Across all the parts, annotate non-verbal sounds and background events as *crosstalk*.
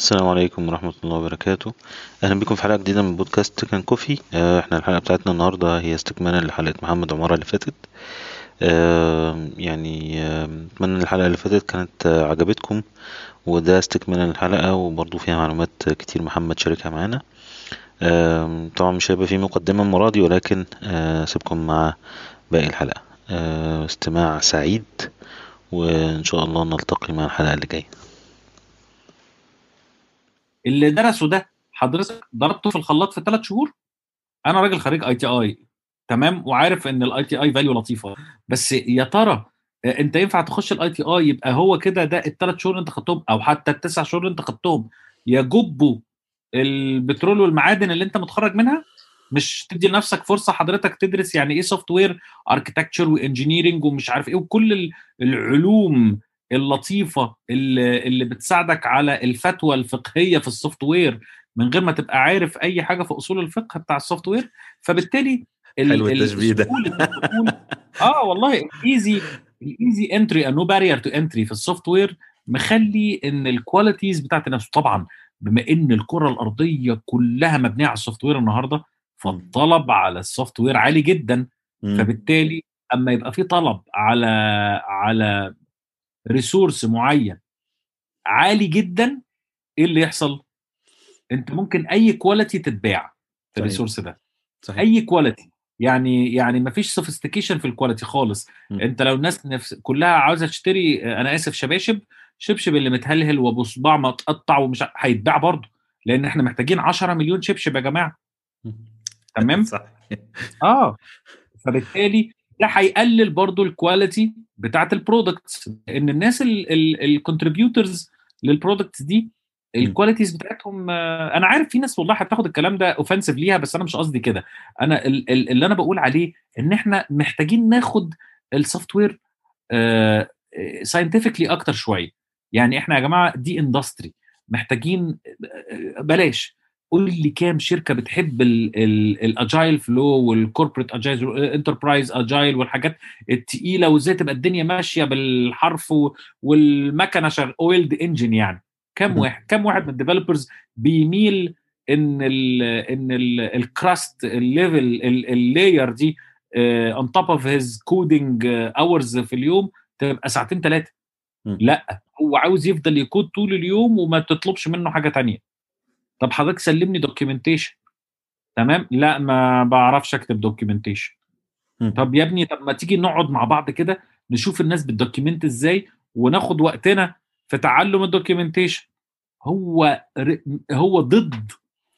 السلام عليكم ورحمة الله وبركاته. أهلا بكم في حلقة جديدة من بودكاست كان كوفي. آه، إحنا الحلقة بتاعتنا النهاردة هي استكمالا لحلقة محمد عمارة اللي فاتت. آه، يعني آه، أتمنى إن الحلقة اللي فاتت كانت عجبتكم وده استكمالا للحلقة وبرضه فيها معلومات كتير محمد شاركها معانا. طبعا مش هيبقى في مقدمة المرة دي ولكن سيبكم مع باقي الحلقة. استماع سعيد وإن شاء الله نلتقي مع الحلقة اللي جاية. اللي درسه ده حضرتك ضربته في الخلاط في ثلاث شهور؟ أنا راجل خريج ITI تمام؟ وعارف إن ال ITI value لطيفة. بس يا ترى آه، أنت ينفع تخش ال ITI يبقى هو كده ده الثلاث شهور أنت خدتهم أو حتى التسع شهور أنت خدتهم يجبوا البترول والمعادن اللي أنت متخرج منها؟ مش تدي لنفسك فرصة حضرتك تدرس يعني إيه software architecture و engineering ومش عارف إيه وكل ال- العلوم اللطيفة اللي, اللي بتساعدك على الفتوى الفقهية في ال software من غير ما تبقى عارف أي حاجة في أصول الفقه بتاع ال software فبالتالي ال- حلو ال- التشبيه ده. آه والله ال easy ال easy entry no barrier to entry في ال software مخلي إن ال qualities بتاعت نفسه طبعا بما إن الكرة الأرضية كلها مبنية على ال software النهارده فالطلب على ال software عالي جدا. فبالتالي أما يبقى في طلب على على resource معين عالي جدا إيه اللي يحصل؟ أنت ممكن أي quality تتباع في. ال resource ده. صحيح. أي quality يعني يعني ما فيش sophistication في ال quality خالص. م. أنت لو الناس نفس كلها عاوزة تشتري أنا آسف شباشب شبشب اللي متهلهل وابو صباع متقطع ومش هيتباع برضه لأن إحنا محتاجين 10 مليون شبشب يا جماعة. تمام؟ *laughs* صح. آه. فبالتالي ده هيقلل برضو ال quality بتاعت ال products ان الناس ال contributors لل products دي ال qualities بتاعتهم آه، أنا عارف في ناس والله هتاخد الكلام ده offensive ليها بس أنا مش قصدي كده. أنا ال- ال- اللي أنا بقول عليه إن إحنا محتاجين ناخد ال software scientifically أكتر شوية. يعني إحنا يا جماعة دي اندستري محتاجين آه، بلاش. قول لي كام شركة بتحب الاجايل فلو والكوربريت اجايل انتربرايز اجايل والحاجات التقيلة وإزاي تبقى الدنيا ماشية بالحرف والمكنة شغال اويلد انجن يعني كم. واحد كم واحد من الديفلوبرز بيميل إن ال إن الكراست الليفل اللاير دي اون توب اوف هيز كودنج اورز في اليوم تبقى ساعتين ثلاثة. لأ هو عاوز يفضل يكود طول اليوم وما تطلبش منه حاجة تانية طب حضرتك سلمني documentation تمام؟ لا ما بعرفش اكتب documentation. طب يا ابني طب ما تيجي نقعد مع بعض كده نشوف الناس بت document إزاي وناخد وقتنا في تعلم ال documentation هو هو ضد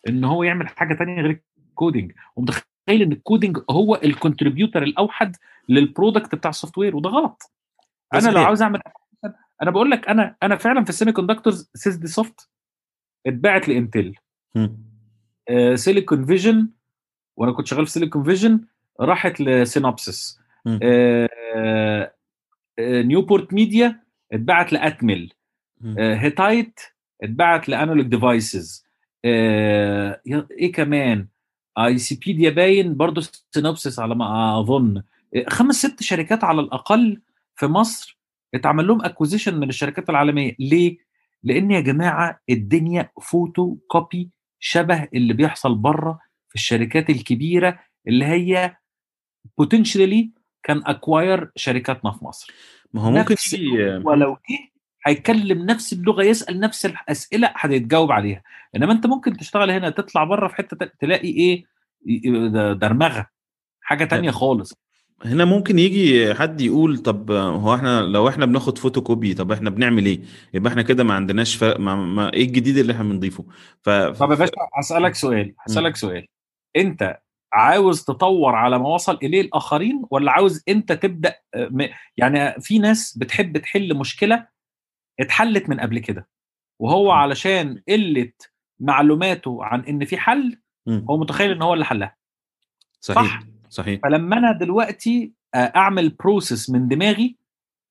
إن هو يعمل حاجة تانية غير ال coding ومتخيل إن الكودينج هو ال contributor الأوحد لل product بتاع ال software وده غلط. أنا لو. عاوز أعمل أنا بقول لك أنا أنا فعلا في ال semiconductors SysDSoft اتباعت ل Intel. Silicon Vision وأنا كنت شغال في Silicon Vision راحت ل Synopsys. Newport Media اتباعت ل Atmel. Hittite اتباعت ل Analog Devices إيه كمان اي سي بي دي باين برضه Synopsys على ما أظن آه، خمس ست شركات على الأقل في مصر اتعمل لهم acquisition من الشركات العالمية ليه؟ لأن يا جماعة الدنيا فوتو كوبي شبه اللي بيحصل بره في الشركات الكبيرة اللي هي potentially كان acquire شركاتنا في مصر. ما هو ممكن نفس ولو جه هيتكلم نفس اللغة يسأل نفس الأسئلة هتتجاوب عليها. إنما أنت ممكن تشتغل هنا تطلع بره في حتة تلاقي إيه؟ درمغة. حاجة تانية خالص. هنا ممكن يجي حد يقول طب هو إحنا لو إحنا بناخد فوتوكوبي طب إحنا بنعمل إيه؟ يبقى إحنا كده ما عندناش فرق ما, ما إيه الجديد اللي إحنا بنضيفه؟ ف طب يا باشا هسألك سؤال هسألك سؤال انت عاوز تطور على ما وصل إليه الآخرين ولا عاوز انت تبدأ م- يعني في ناس بتحب تحل مشكلة اتحلت من قبل كده وهو. علشان قله معلوماته عن إن في حل. هو متخيل إن هو اللي حلها صحيح صح. صحيح. فلما أنا دلوقتي آه، أعمل process من دماغي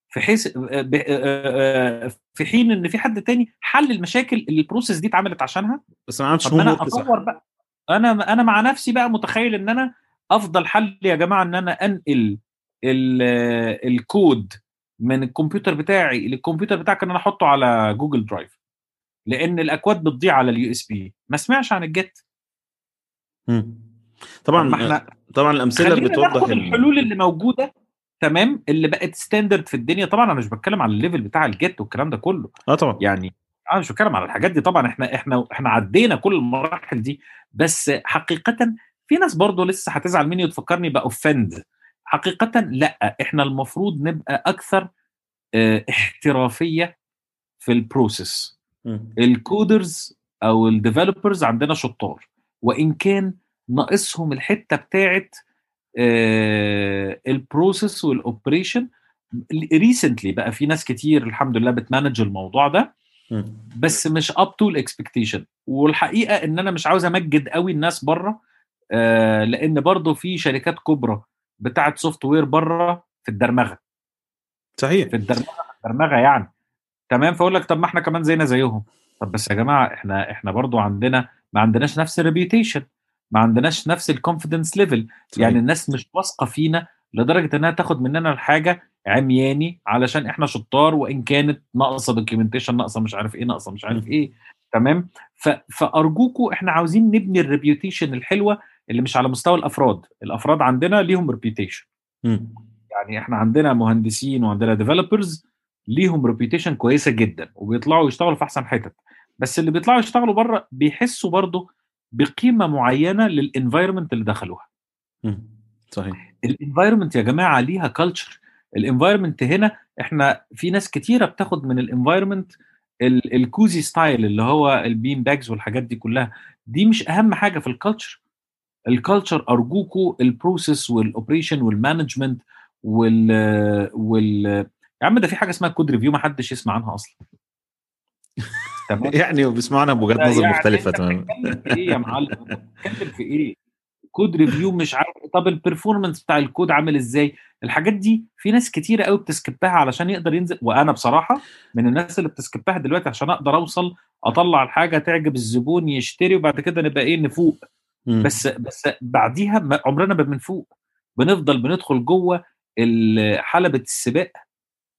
في حيث آه، آه، في حين إن في حد تاني حل المشاكل اللي ال process دي اتعملت عشانها بس ما عملتش أنا أطور بقى. أنا أنا مع نفسي بقى متخيل إن أنا أفضل حل يا جماعة إن أنا أنقل ال- الكود من الكمبيوتر بتاعي للكمبيوتر بتاعك ان أنا أحطه على Google Drive لأن الأكواد بتضيع على ال USB ما سمعش عن الجيت. طبعا ما إحنا طبعا الأمثلة خلينا بتوضح الحلول اللي موجودة تمام؟ اللي بقت standard في الدنيا. طبعا أنا مش بتكلم على ال level بتاع ال Git والكلام ده كله. آه طبعا. يعني أنا مش بتكلم على الحاجات دي. طبعا إحنا إحنا إحنا عدينا كل المراحل دي. بس حقيقه في ناس برضه لسه هتزعل مني وتفكرني ب offend حقيقه لأ إحنا المفروض نبقى أكثر آه، احترافية في ال process. ال coders أو ال developers عندنا شطار. وإن كان ناقصهم الحتة بتاعت ال process وال operation recently بقى في ناس كتير الحمد لله بت manage الموضوع ده. بس مش up to ال expectation والحقيقة إن أنا مش عاوز أمجد قوي الناس بره آه لأن برضه في شركات كبرى بتاعت software بره في الدرمغة. صحيح. في الدرمغة في الدرمغة يعني. تمام؟ فأقول لك طب ما إحنا كمان زينا زيهم. طب بس يا جماعة إحنا إحنا برضو عندنا ما عندناش نفس ال reputation ما عندناش نفس ال confidence level. يعني الناس مش واثقة فينا لدرجة إنها تاخد مننا الحاجة عمياني علشان إحنا شطار وإن كانت ناقصة documentation ناقصة مش عارف إيه ناقصة مش عارف. إيه تمام. فأرجوكوا إحنا عاوزين نبني ال reputation الحلوة اللي مش على مستوى الأفراد الأفراد عندنا ليهم reputation. يعني إحنا عندنا مهندسين وعندنا developers ليهم reputation كويسة جدا وبيطلعوا يشتغلوا في أحسن حتت بس اللي بيطلعوا يشتغلوا بره بيحسوا برضه بقيمة معينة لل environment اللي دخلوها. صحيح. ال environment يا جماعة ليها culture ال environment هنا إحنا في ناس كتيرة بتاخد من ال environment ال cozy style اللي هو ال bean bags والحاجات دي كلها. دي مش أهم حاجة في ال culture ال culture أرجوكوا ال process وال operation وال management وال وال يا عم ده في حاجة اسمها code review ما حدش يسمع عنها أصلا. تمام يعني بيسمعنا بوجهات نظر يعني مختلفة تماما. إيه يا معلم؟ بتتكلم في إيه؟ code review مش عارف طب ال performance بتاع الكود عامل إزاي؟ الحاجات دي في ناس كتيرة قوي بت skip ها علشان يقدر ينزل وأنا بصراحة من الناس اللي بت skip ها دلوقتي عشان أقدر أوصل أطلع الحاجة تعجب الزبون يشتري وبعد كده نبقى إيه نفوق. مم. بس بس بعديها عمرنا ما بنفوق. بنفضل بندخل جوه حلبة السباق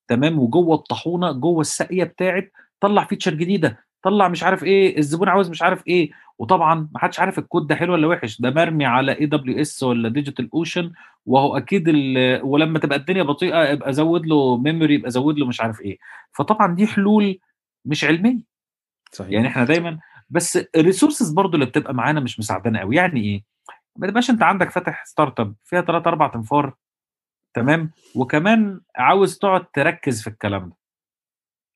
تمام؟ وجوه الطاحونة جوه الساقية بتاعت طلع feature جديدة طلع مش عارف إيه الزبون عاوز مش عارف إيه. وطبعا ما حدش عارف الكود ده حلو ولا وحش ده مرمي على AWS ولا DigitalOcean وهو أكيد ولما تبقى الدنيا بطيئة يبقى زود له memory يبقى زود له مش عارف إيه. فطبعا دي حلول مش علمية. صحيح. يعني إحنا دايما بس ال resources برضو اللي بتبقى معانا مش مساعدانا قوي يعني إيه؟ ما تبقاش أنت عندك فاتح startup فيها ثلاث أربع أنفار تمام؟ وكمان عاوز تقعد تركز في الكلام ده.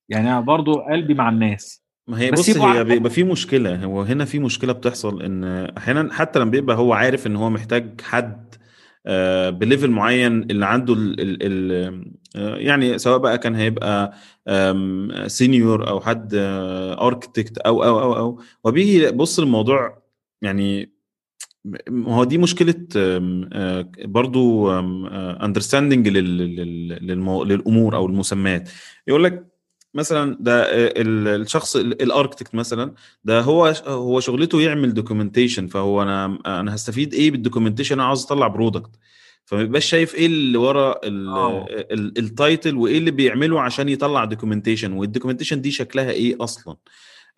يعني أنا برضو قلبي مع الناس. ما هي بس بص هي. بيبقى في مشكلة هو هنا في مشكلة بتحصل إن أحيانا حتى لما بيبقى هو عارف إن هو محتاج حد آه، ب level معين اللي عنده ال ال ال آه، يعني سواء بقى كان هيبقى senior أو حد architect أو أو أو أو. وبيجي يبص للموضوع يعني هو دي مشكلة آه، برضو understanding للأمور أو المسميات. يقول لك مثلا ده آه، ال- الشخص ال- ال architect مثلا ده هو هو شغلته يعمل documentation فهو أنا أنا هستفيد إيه بال documentation أنا عاوز أطلع product فما يبقاش شايف إيه اللي ورا ال- آه. ال title وإيه اللي بيعمله عشان يطلع documentation وال documentation دي شكلها إيه أصلا؟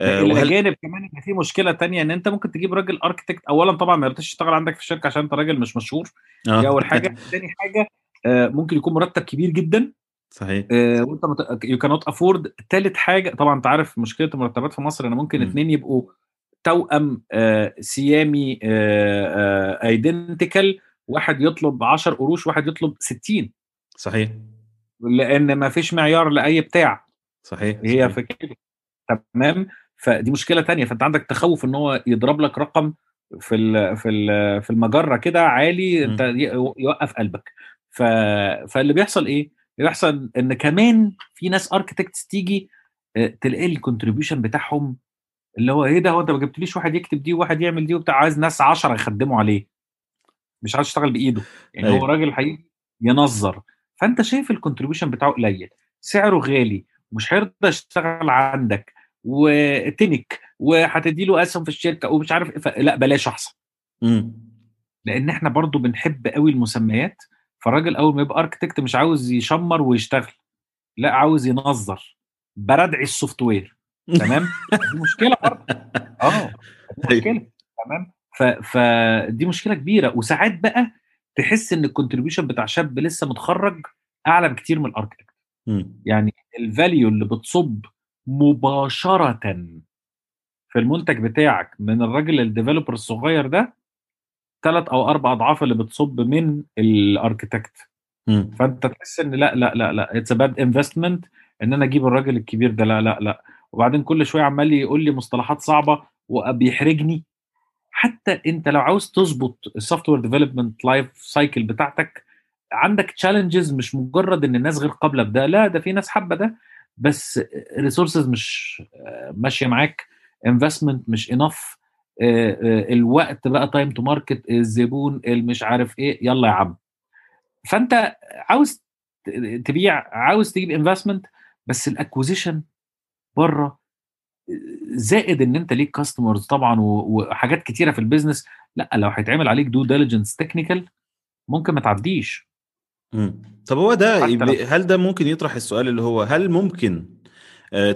آه، وهل جانب كمان إن في مشكلة تانية إن أنت ممكن تجيب راجل architect اولا طبعا ما يرضاش يشتغل عندك في الشركة عشان أنت راجل مش مشهور. آه. دي أول حاجة. تاني حاجة آه، ممكن يكون مرتب كبير جدا. صحيح. آه، وانت يو كانوت افورد تالت حاجة. طبعا انت عارف مشكلة المرتبات في مصر إن ممكن مم. اتنين يبقوا توأم آه، سيامي identical واحد يطلب 10 قروش واحد يطلب 60 صحيح. لأن ما فيش معيار لأي بتاع. صحيح هي صحيح. في كده. تمام؟ فدي مشكلة تانية. فانت عندك تخوف إن هو يضرب لك رقم في ال في ال في المجرة كده عالي انت يوقف قلبك. ف فاللي بيحصل إيه؟ بيحصل إن كمان في ناس architects تيجي آه، تلاقي ال contribution بتاعهم اللي هو إيه ده هو أنت ما جبتليش واحد يكتب دي وواحد يعمل دي وبتاع عايز ناس 10 يخدموا عليه مش عايز يشتغل بإيده يعني هو أيوة. راجل حقيقي ينظر فأنت شايف ال contribution بتاعه قليل سعره غالي مش هيرضى يشتغل عندك وتنك وهتدي له أسهم في الشركة ومش عارف ف- لا بلاش أحسن مم. لأن إحنا برضو بنحب قوي المسميات فالراجل أول ما يبقى architect مش عاوز يشمر ويشتغل لا عاوز ينظر. بردعي ال software تمام؟ دي مشكلة برضه. *laughs* آه دي أيوه. مشكلة. تمام؟ ف... فدي مشكلة كبيرة. وساعات بقى تحس إن ال contribution بتاع شاب لسه متخرج أعلى بكتير من ال architect. يعني ال value اللي بتصب مباشرة في المنتج بتاعك من الراجل ال developer الصغير ده ثلاث أو أربع أضعاف اللي بتصب من ال architect. فأنت تحس إن لأ لأ لأ لأ it's bad investment إن أنا أجيب الراجل الكبير ده لأ لأ لأ. وبعدين كل شوية عمال يقول لي مصطلحات صعبة وبيحرجني حتى أنت لو عاوز تظبط ال software development life cycle بتاعتك عندك challenges مش مجرد إن الناس غير قابلة بده لأ ده في ناس حابة ده. بس resources مش ماشية معاك investment مش enough الوقت بقى time to market الزبون المش عارف إيه يلا يا عم. فأنت عاوز تبيع عاوز تجيب investment بس ال acquisition بره زائد إن أنت ليك customers طبعا وحاجات كتيرة في ال business لأ لو هيتعمل عليك due diligence technical ممكن ما تعديش. طب هو ده هل ده ممكن يطرح السؤال اللي هو هل ممكن آه،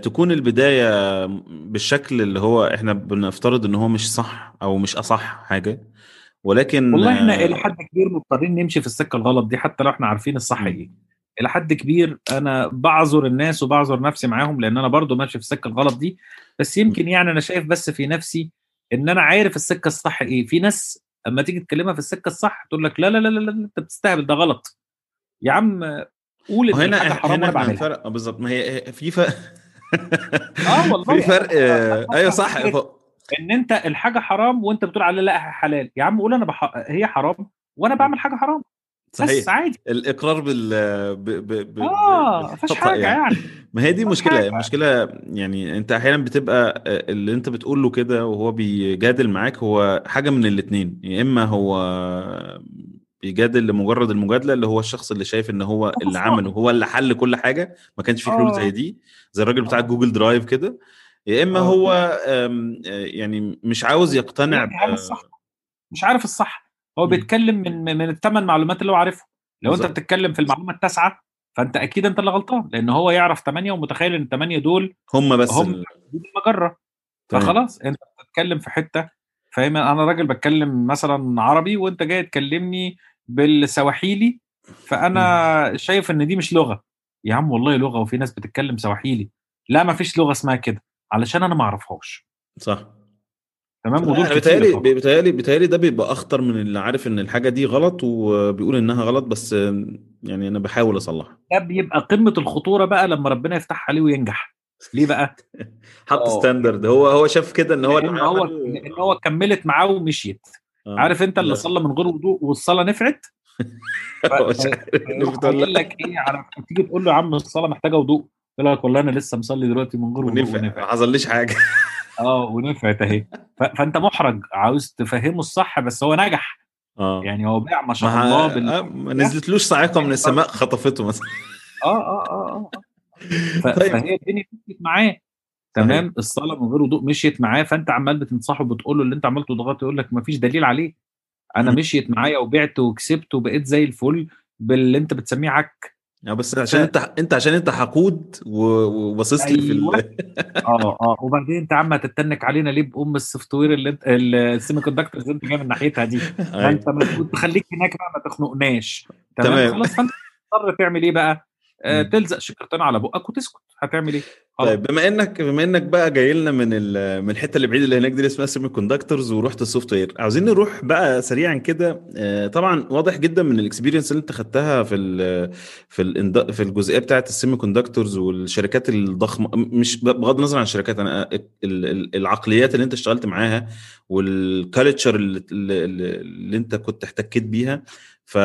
تكون البداية بالشكل اللي هو إحنا بنفترض إن هو مش صح أو مش أصح حاجة. ولكن والله إحنا آه، إلى حد كبير مضطرين نمشي في السكة الغلط دي حتى لو إحنا عارفين الصح. إيه. إلى حد كبير أنا بعذر الناس وبعذر نفسي معاهم لأن أنا برضو ماشي في السكة الغلط دي. بس يمكن يعني أنا شايف بس في نفسي إن أنا عارف السكة الصح إيه. في ناس أما تيجي تكلمها في السكة الصح تقول لك لا لا لا لا, لا أنت بتستهبل ده غلط. يا عم قول إن حرام هنا إحنا بعملها. آه، بالظبط ما هي- في فرق آه *laughs* والله. في فرق آه، أيوه صح إن أنت الحاجة حرام وأنت بتقول عليها لأ حلال. يا عم قول أنا بح... هي حرام وأنا بعمل حاجة حرام. بس صحيح. عادي. الإقرار بال ب... ب... ب... آه بالخطأ حاجة يعني. يعني. ما هي دي مفيش مشكلة حاجة. المشكلة يعني أنت أحيانا بتبقى آه، اللي أنت بتقول له كده وهو بيجادل معاك هو حاجة من الاتنين يا إما هو بيجادل لمجرد المجادلة اللي هو الشخص اللي شايف إن هو اللي. عمله هو اللي حل كل حاجة ما كانش في حلول آه. زي دي زي الراجل بتاع آه. جوجل درايف كده يا إما آه. هو آه، يعني مش عاوز يقتنع يعني عارف ب- الصح مش عارف الصح هو. بيتكلم من من الثمان معلومات اللي هو عارفها لو أنت. بتتكلم في المعلومة التاسعة فأنت أكيد أنت اللي غلطان لأن هو يعرف ثمانيه ومتخيل إن الثمانيه دول هم بس هم ال- المجرة. فخلاص أنت بتتكلم في حتة فاهم أنا راجل بتكلم مثلا عربي وأنت جاي تكلمني بالسواحيلي فأنا شايف إن دي مش لغة. يا عم والله لغة وفي ناس بتتكلم سواحيلي. لا ما فيش لغة اسمها كده علشان أنا ما أعرفهاش. صح. تمام؟ ودول كتير بيتهيألي. بيتهيألي بيتهيألي ده بيبقى أخطر من اللي عارف إن الحاجة دي غلط وبيقول إنها غلط بس يعني أنا بحاول أصلحها. ده بيبقى قمة الخطورة بقى لما ربنا يفتح عليه وينجح. ليه بقى؟ *laughs* حط آه. ستاندرد هو هو شاف كده إن هو لأن هو لأن هو كملت معاه ومشيت. آه. عارف انت اللي لا. صلى من غير وضوء والصلاة نفعت؟ *laughs* لا. لك إيه عارف تيجي تقول له يا عم الصلاة محتاجة وضوء. يقول لك والله أنا لسه مصلي دلوقتي من غير وضوء ونفع ما حصليش حاجة. آه ونفعت أهي. فأنت محرج عاوز تفهمه الصح بس هو نجح. آه. يعني هو باع ما شاء الله. بال... آه، ما نزلتلوش صاعقه من السماء خطفته مثلا. آه آه آه آه. *laughs* ف... طيب. فهي الدنيا معاه. تمام الصلاة من غير وضوء مشيت معاه فأنت عمال بتنصحه بتقول له اللي أنت عملته ده غلط يقول لك ما فيش دليل عليه أنا مم. مشيت معايا وبعت وكسبت وبقيت زي الفل باللي أنت بتسميه عك آه، بس عشان أنت أنت عشان أنت حقود وباصص لي في أيوة. ال... آه آه وبعدين أنت عم هتتنك علينا ليه بأم ال software اللي أنت ال semiconductors اللي أنت جاي من ناحيتها دي *laughs* أيوة. انت تخليك هناك بقى ما تخنقناش تمام, تمام. خلاص فأنت *laughs* تضطر تعمل إيه بقى؟ آه. تلزق شكرتين على بقك وتسكت. هتعمل إيه؟ طيب بما انك بما إنك بقى جاي لنا من ال- من الحتة اللي بعيدة اللي هناك دي اللي اسمها semiconductors ورحت ال software عاوزين نروح بقى سريعا كده آه، طبعا واضح جدا من ال experience اللي أنت خدتها في ال في ال في الجزئية بتاعه ال semiconductors والشركات الضخمة. مش بغض النظر عن الشركات أنا ال- ال- العقليات اللي أنت اشتغلت معاها وال culture اللي, اللي, اللي أنت كنت احتكيت بيها. ف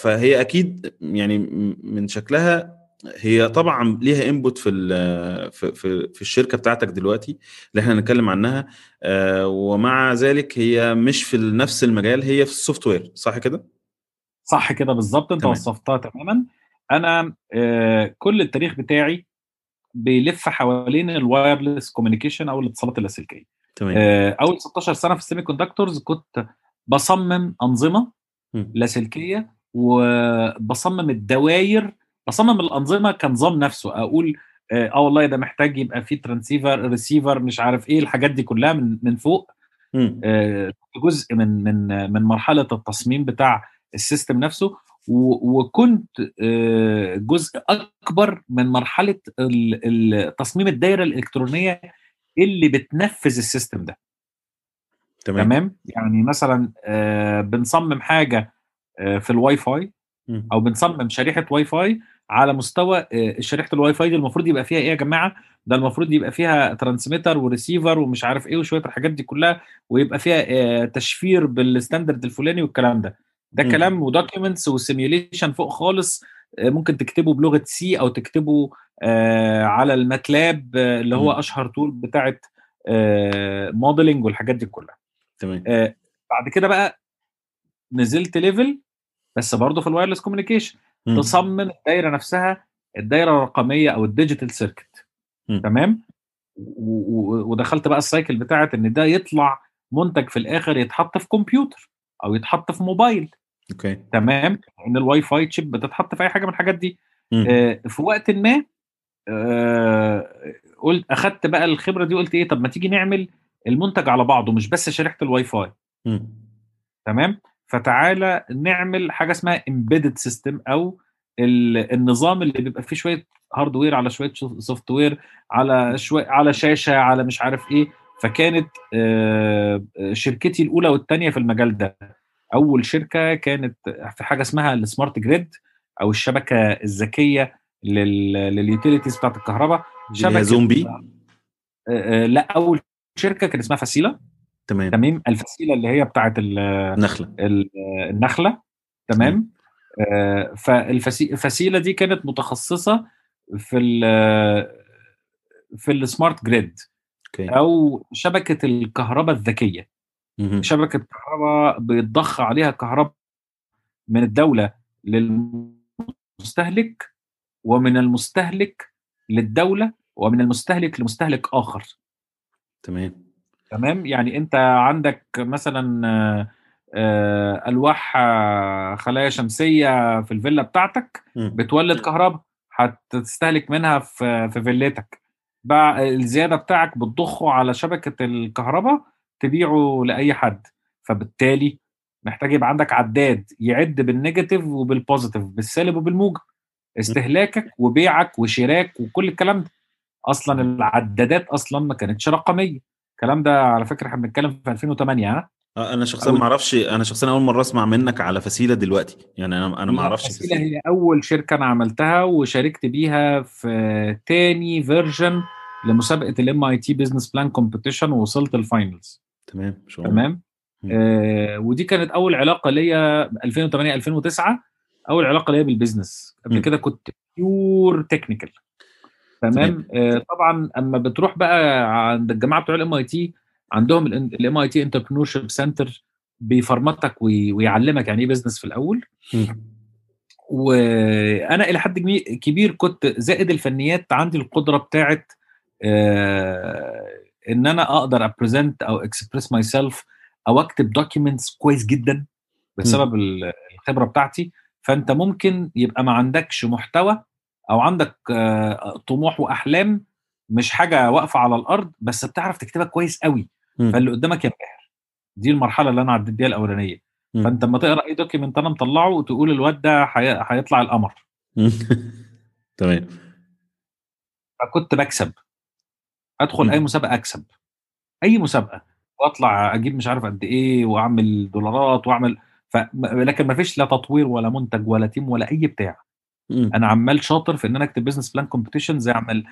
فهي أكيد يعني من شكلها هي طبعا ليها input في ال- في في الشركة بتاعتك دلوقتي اللي إحنا هنتكلم عنها آه، ومع ذلك هي مش في نفس المجال هي في ال software صح كده؟ صح كده بالظبط انت. وصفتها تماما أنا آه كل التاريخ بتاعي بيلف حوالين ال wireless communication أو الاتصالات اللاسلكية تمام آه أول 16 سنة في ال semiconductors كنت بصمم أنظمة. لاسلكيه وبصمم الدوائر بصمم الأنظمة كنظام نفسه. أقول آه آه والله ده محتاج يبقى فيه transceiver receiver مش عارف إيه الحاجات دي كلها من من فوق. آه جزء من من من مرحلة التصميم بتاع ال system نفسه. وكنت آه، جزء أكبر من مرحلة تصميم الدائره الإلكترونية اللي بتنفذ ال system ده. تمام تمام يعني مثلا آه، بنصمم حاجة آه، في الواي فاي. أو بنصمم شريحة واي فاي على مستوى آه، شريحة الواي فاي دي المفروض يبقى فيها إيه يا جماعة ده المفروض يبقى فيها transmitter و receiver ومش عارف إيه وشوية الحاجات دي كلها ويبقى فيها آه، تشفير بال standard الفلاني والكلام ده ده مم. كلام و documents و simulation فوق خالص آه، ممكن تكتبه بلغة C أو تكتبه على ال MATLAB اللي هو. أشهر tool بتاعت modeling والحاجات دي كلها تمام. آه، بعد كده بقى نزلت level بس برضه في ال wireless communication. مم. تصمم الدايرة نفسها الدايرة الرقمية أو ال digital circuit. تمام؟ ودخلت بقى ال cycle بتاعت إن ده يطلع منتج في الآخر يتحط في كمبيوتر أو يتحط في موبايل. okay. تمام؟ إن ال Wi-Fi chip بتتحط في أي حاجة من الحاجات دي. آه، في وقت ما آه، قلت أخدت بقى الخبرة دي قلت إيه طب ما تيجي نعمل المنتج على بعضه مش بس شريحة الواي فاي. تمام؟ فتعالى نعمل حاجة اسمها embedded system أو ال- النظام اللي بيبقى فيه شوية hardware على شوية software على شوية على شاشة على مش عارف إيه. فكانت آه، شركتي الأولى والثانيه في المجال ده. أول شركة كانت في حاجة اسمها ال smart grid أو الشبكة الذكية لل utilities بتاعت الكهرباء. هي زومبي؟ آه، آه، لا أول شركة كان اسمها فاسيلا تمام. تمام؟ الفسيلة اللي هي بتاعت ال- نخله ال- النخلة. تمام؟ آه، فالفسيله دي كانت متخصصة في ال في السمارت جريد. أو شبكة الكهرباء الذكية. مهم. شبكة كهرباء بيتضخ عليها كهرباء من الدولة للمستهلك ومن المستهلك للدولة ومن المستهلك لمستهلك آخر. تمام. تمام؟ يعني انت عندك مثلا آه، آه، ألواح آه، خلايا شمسية في الفيلا بتاعتك. بتولد كهرباء هتستهلك منها في في فيلتك. بقى الزيادة بتاعك بتضخه على شبكة الكهرباء تبيعه لأي حد. فبالتالي محتاج يبقى عندك عداد يعد بال negative وبال positive بالسالب وبالموجب. استهلاكك وبيعك وشراك وكل الكلام ده. أصلا العدادات أصلا ما كانتش رقمية. الكلام ده على فكرة إحنا بنتكلم في 2008 ها؟ آه، أنا شخصيا ما أعرفش أنا شخصيا أول مرة أسمع منك على فسيلة دلوقتي. يعني أنا أنا ما أعرفش فسيلة هي أول شركة أنا عملتها وشاركت بيها في تاني version لمسابقة ال MIT business plan competition ووصلت ال finals تمام الله. تمام. آه ودي كانت أول علاقة ليا 2008 2009 أول علاقة ليا بال business قبل. كده كنت pure technical تمام؟ آه طبعا أما بتروح بقى عند الجماعة بتوع ال MIT عندهم ال MIT entrepreneurship center بي format ك وي- ويعلمك يعني إيه business في الأول. وأنا إلى حد كبير- كنت زائد الفنيات عندي القدرة بتاعت آه، إن أنا أقدر ا present أو express myself أو أكتب documents كويس جدا بسبب ال- الخبرة بتاعتي. فأنت ممكن يبقى ما عندكش محتوى أو عندك آه، طموح وأحلام مش حاجة واقفة على الأرض بس بتعرف تكتبها كويس قوي. فاللي قدامك ينبهر. دي المرحلة اللي أنا عديت بيها الأولانية. فأنت لما تقرأ أي document أنا مطلعه وتقول الواد ده هي- هيطلع القمر. *laughs* تمام. فكنت بكسب. أدخل. أي مسابقة أكسب. أي مسابقة. وأطلع أجيب مش عارف قد إيه وأعمل دولارات وأعمل ف... لكن ما فيش لا تطوير ولا منتج ولا team ولا أي بتاع. أنا عمال شاطر في ان أنا اكتب business plan competitions اعمل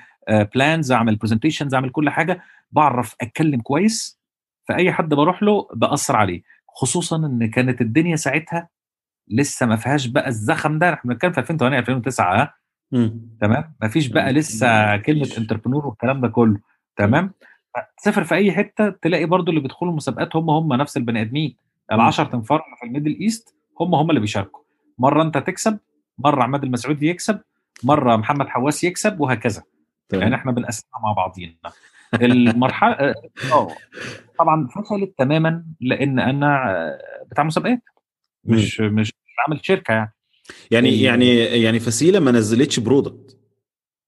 plans اعمل presentations اعمل كل حاجة. بعرف اتكلم كويس فأي حد بروح له بأثر عليه. خصوصا إن كانت الدنيا ساعتها لسه ما فيهاش بقى الزخم ده. إحنا بنتكلم في 2008 2009 ها. تمام؟ ما فيش بقى يعني لسه كلمة. entrepreneur والكلام ده كله. تمام؟ تسافر في أي حتة تلاقي برضو اللي بيدخلوا المسابقات هم هم نفس البني آدمين. العشر تنفار اللي في ال Middle East هم هم اللي بيشاركوا. مرة أنت تكسب مره عماد المسعودي يكسب مره محمد حواس يكسب وهكذا. يعني تمام إحنا بنقسمها مع بعضينا. المرحلة آه طبعا فشلت تماما لأن أنا آه، بتاع مسابقات. مش مش بعمل شركة يعني. يعني يعني يعني فسيلة ما نزلتش product.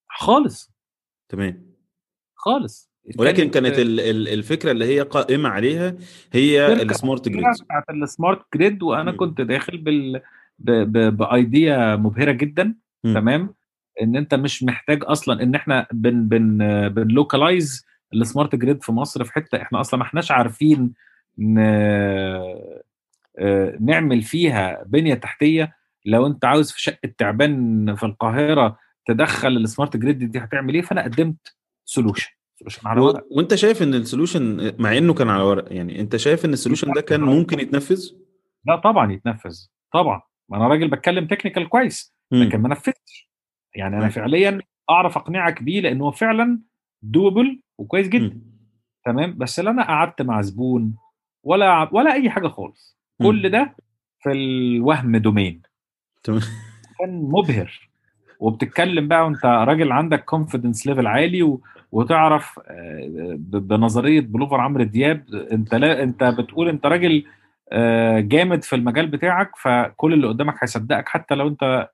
خالص. تمام. خالص. ولكن كانت ال- ال- الفكرة اللي هي قائمة عليها هي ال smart grid بتاعت ال smart grid وأنا مم. كنت داخل بال. ب idea مبهرة جدا مم. تمام؟ إن أنت مش محتاج أصلا إن إحنا بن بن بن localize ال smart grid في مصر في حتة إحنا أصلا ما إحناش عارفين ن... آه، نعمل فيها بنية تحتية. لو أنت عاوز في شقة تعبان في القاهرة تدخل ال smart grid دي هتعمل إيه؟ فأنا قدمت solution solution على ورق. وأنت شايف إن ال solution مع إنه كان على ورق يعني أنت شايف إن ال solution ده كان ممكن يتنفذ؟ لا طبعا يتنفذ طبعا. ما أنا راجل بتكلم technical كويس لكن ما نفذتش. يعني أنا. فعليا أعرف أقنعك بيه لأنه هو فعلا دوبل وكويس جدا. تمام؟ بس لا أنا قعدت مع زبون ولا ولا أي حاجة خالص. كل ده في الوهم دومين تمام. كان مبهر. وبتتكلم بقى وأنت راجل عندك كونفيدنس ليفل عالي و... وتعرف آه، بنظرية بلوفر عمرو دياب أنت لا أنت بتقول أنت راجل جامد في المجال بتاعك فكل اللي قدامك هيصدقك حتى لو انت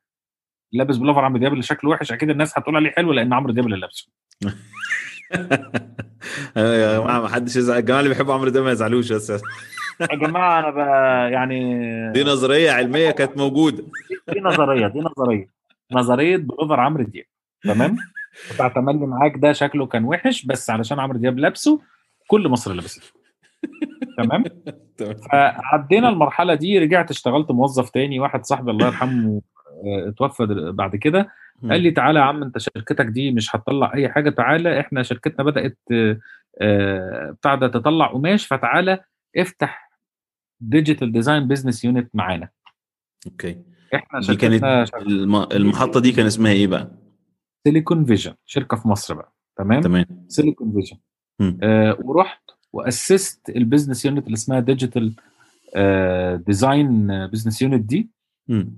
لابس بلوفر عمرو دياب اللي شكله وحش أكيد الناس هتقول عليه حلو لأن عمرو دياب اللي لابسه. *laughs* يا جماعة ما حدش يزعل الجماعة اللي بيحبوا عمرو ده ما يزعلوش بس يا جماعة أنا ب... يعني *laughs* دي نظرية علمية كانت موجودة. دي نظرية دي نظرية. نظرية بلوفر عمرو دياب تمام؟ *laughs* بتاع تملي معاك ده شكله كان وحش بس علشان عمرو دياب لابسه كل مصر لابسه. *laughs* تمام. فعدينا المرحلة دي رجعت اشتغلت موظف تاني واحد صاحبي الله يرحمه آه، اتوفى بعد كده قال لي تعالى يا عم انت شركتك دي مش هتطلع أي حاجة تعالى إحنا شركتنا بدأت آه، بتاع ده تطلع قماش فتعالى افتح digital design business unit معانا. okay. إحنا دي كانت المحطة دي كان اسمها إيه بقى؟ Silicon Vision شركة في مصر بقى تمام؟ تمام. Silicon Vision. آه ورحت وأسست ال business unit اللي اسمها digital design business unit دي.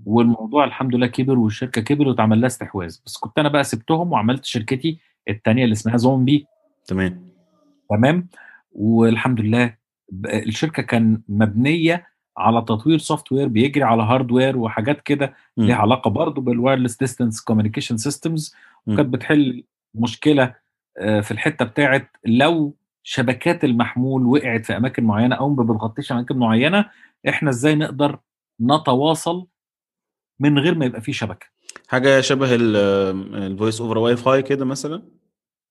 والموضوع الحمد لله كبر والشركة كبر واتعمل لها استحواذ بس كنت أنا بقى سبتهم وعملت شركتي الثانية اللي اسمها زومبي تمام تمام والحمد لله الشركة كان مبنية على تطوير software بيجري على hardware وحاجات كده. ليها علاقة برضه بال wireless distance communication systems. وكانت بتحل مشكلة آه، في الحتة بتاعت لو شبكات المحمول وقعت في أماكن معينة أو ما بتغطيش أماكن معينة إحنا إزاي نقدر نتواصل من غير ما يبقى في شبكة؟ حاجة شبه ال voice over Wi-Fi كده مثلا؟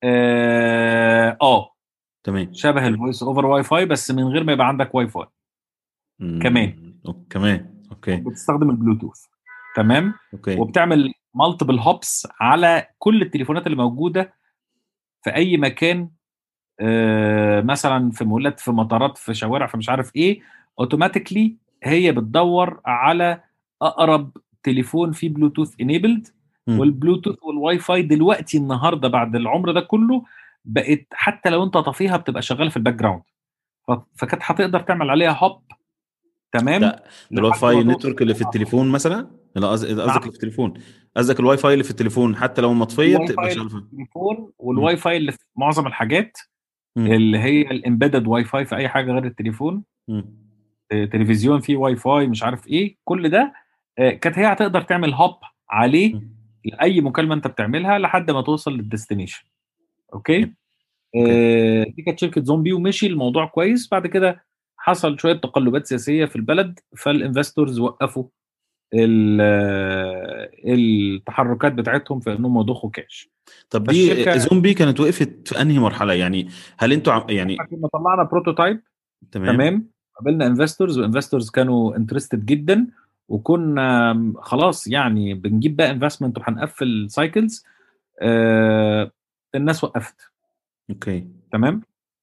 آه آه، تمام. شبه ال voice over Wi-Fi بس من غير ما يبقى عندك واي فاي مم. كمان. Ok- كمان. Okay. بتستخدم البلوتوث تمام؟ Okay. وبتعمل multiple hops على كل التليفونات اللي موجودة في أي مكان مثلا في مولات في مطارات في شوارع في مش عارف إيه automatically هي بتدور على أقرب تليفون فيه Bluetooth enabled. وال Bluetooth وال Wi-Fi دلوقتي النهارده بعد العمر ده كله بقت حتى لو أنت طافيها بتبقى شغالة في ال background فكانت هتقدر تعمل عليها hop تمام ده ال Wi-Fi network اللي في التليفون مثلا لا قصد- قصدك نعم. اللي في التليفون قصدك الواي فاي اللي في التليفون حتى لو مطفية بتبقى شغالة. في التليفون والواي فاي اللي في معظم الحاجات اللي هي ال embedded Wi-Fi في أي حاجة غير التليفون. آه، تلفزيون فيه واي فاي مش عارف إيه كل ده آه، كانت هي هتقدر تعمل hop عليه. لأي مكالمة أنت بتعملها لحد ما توصل لل destination. Okay؟ آه، دي كانت شركة زومبي ومشي الموضوع كويس. بعد كده حصل شوية تقلبات سياسية في البلد فال investors وقفوا. التحركات بتاعتهم في إنهم يضخوا كاش طب دي زومبي كانت وقفت في أنهي مرحلة؟ يعني هل أنتوا عم- يعني كنا طلعنا prototype تمام. تمام. قابلنا investors و investors كانوا interested جدا وكنا خلاص يعني بنجيب بقى investment وهنقفل cycles آه الناس وقفت. Okay. تمام.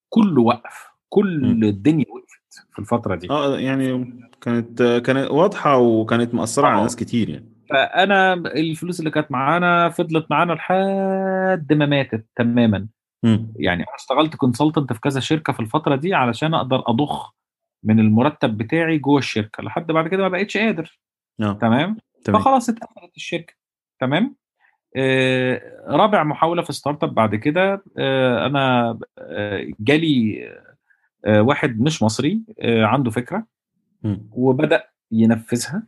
كله وقف. كل مم. الدنيا وقفت. في الفترة دي. آه يعني كانت كانت واضحة وكانت مأثرة على آه. ناس كتير يعني. فأنا الفلوس اللي كانت معانا فضلت معانا لحد ما ماتت تماما. مم. يعني أنا اشتغلت consultant في كذا شركة في الفترة دي علشان أقدر أضخ من المرتب بتاعي جوه الشركة لحد بعد كده ما بقتش قادر. آه. تمام؟ تمام. فخلاص اتقفلت الشركة. تمام؟ آه رابع محاولة في startup بعد كده آه أنا آه جالي آه واحد مش مصري آه عنده فكرة. وبدأ ينفذها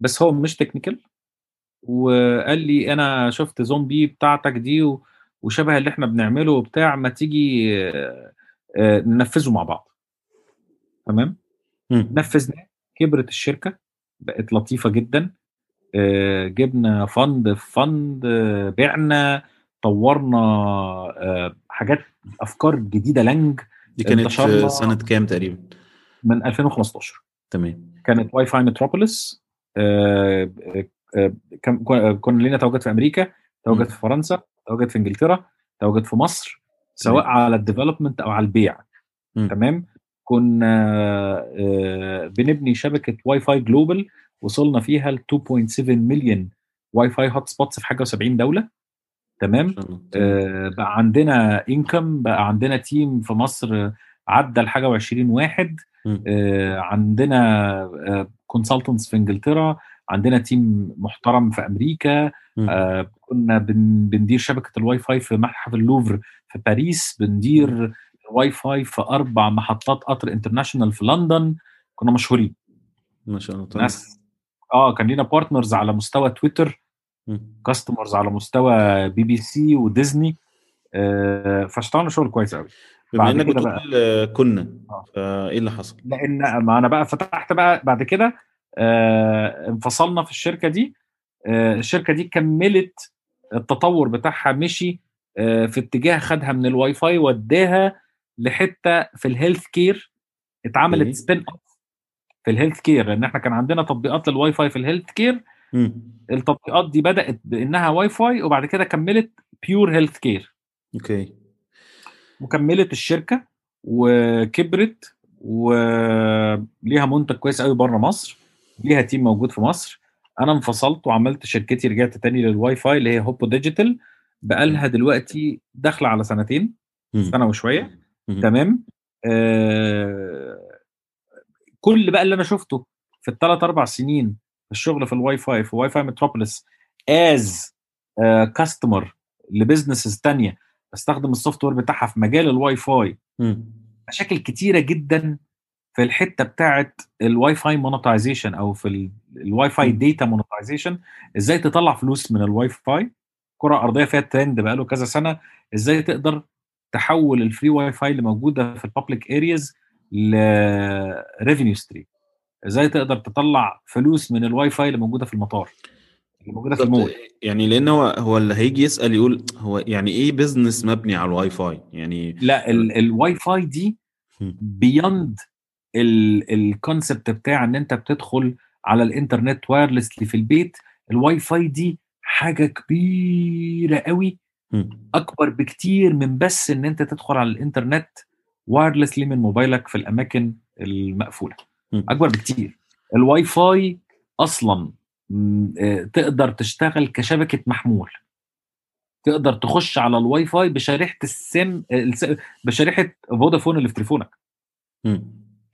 بس هو مش تكنيكال وقال لي أنا شفت زومبي بتاعتك دي. وشبه اللي إحنا بنعمله وبتاع ما تيجي آه، آه، ننفذه مع بعض تمام مم. نفذنا كبرت الشركة بقت لطيفة جدا آه، جبنا فند في فند آه، بعنا طورنا آه، حاجات أفكار جديدة لانج دي كانت سنة كام تقريبا؟ من 2015 تمام. كانت Wi-Fi Metropolis آه، آه، كان- كنا لنا تواجد في أمريكا تواجد. في فرنسا تواجد في إنجلترا تواجد في مصر سواء على ال development أو على البيع. مم. تمام؟ كنا آه، بنبني شبكة Wi-Fi global وصلنا فيها ل 2.7 مليون Wi-Fi hotspots في حاجة و70 دولة. تمام. آه، بقى عندنا income بقى عندنا team في مصر آه، عدى الحاجة و20 واحد. آه، عندنا consultants في إنجلترا عندنا team محترم في أمريكا. آه، كنا بن- بندير شبكة الواي فاي في متحف اللوفر في باريس بندير الواي فاي في أربع محطات قطر international في لندن كنا مشهورين ما شاء الله تمام. ناس آه كان لينا partners على مستوى تويتر. customers على مستوى بي بي سي وديزني آه، فاشتغلنا شغل كويس قوي بما إنك بتقول كنا آه. فايه اللي حصل؟ لأن ما أنا بقى فتحت بقى بعد كده آه، انفصلنا في الشركة دي آه، الشركة دي كملت التطور بتاعها مشي آه، في اتجاه خدها من الواي فاي وداها لحتة في ال healthcare. اتعملت spin-off في ال healthcare لأن إحنا كان عندنا تطبيقات للواي فاي في ال healthcare التطبيقات دي بدأت بإنها واي فاي وبعد كده كملت pure healthcare okay. وكملت الشركة وكبرت وليها منتج كويس قوي بره مصر ليها team موجود في مصر. أنا انفصلت وعملت شركتي رجعت تاني للواي فاي اللي هي هوبو ديجيتال بقالها دلوقتي داخلة على سنتين. سنة وشوية. تمام. آه كل بقى اللي أنا شفته في الثلاث أربع سنين الشغل في الواي فاي في Wi-Fi Metropolis as customer ل businesses تانية بستخدم ال software بتاعها في مجال الواي فاي. مشاكل كتيرة جدا في الحتة بتاعت ال Wi-Fi monetization أو في ال- ال Wi-Fi. data monetization إزاي تطلع فلوس من الواي فاي؟ كرة أرضية فيها ترند بقاله كذا سنة. إزاي تقدر تحول ال free Wi-Fi اللي موجودة في ال public areas ل revenue stream إزاي تقدر تطلع فلوس من الواي فاي اللي موجودة في المطار اللي موجودة في. المول يعني لأن هو هو اللي هيجي يسأل يقول هو يعني إيه business مبني على الواي فاي يعني لا ال- الواي فاي دي مم. beyond ال concept بتاع إن أنت بتدخل على الإنترنت wirelessly في البيت الواي فاي دي حاجة كبيرة قوي. أكبر بكتير من بس إن أنت تدخل على الإنترنت wirelessly من موبايلك في الأماكن المقفولة. أكبر بكتير. الواي فاي أصلا آه، تقدر تشتغل كشبكة محمول. تقدر تخش على الواي فاي بشريحة السم الس- بشريحة فودافون اللي في تليفونك.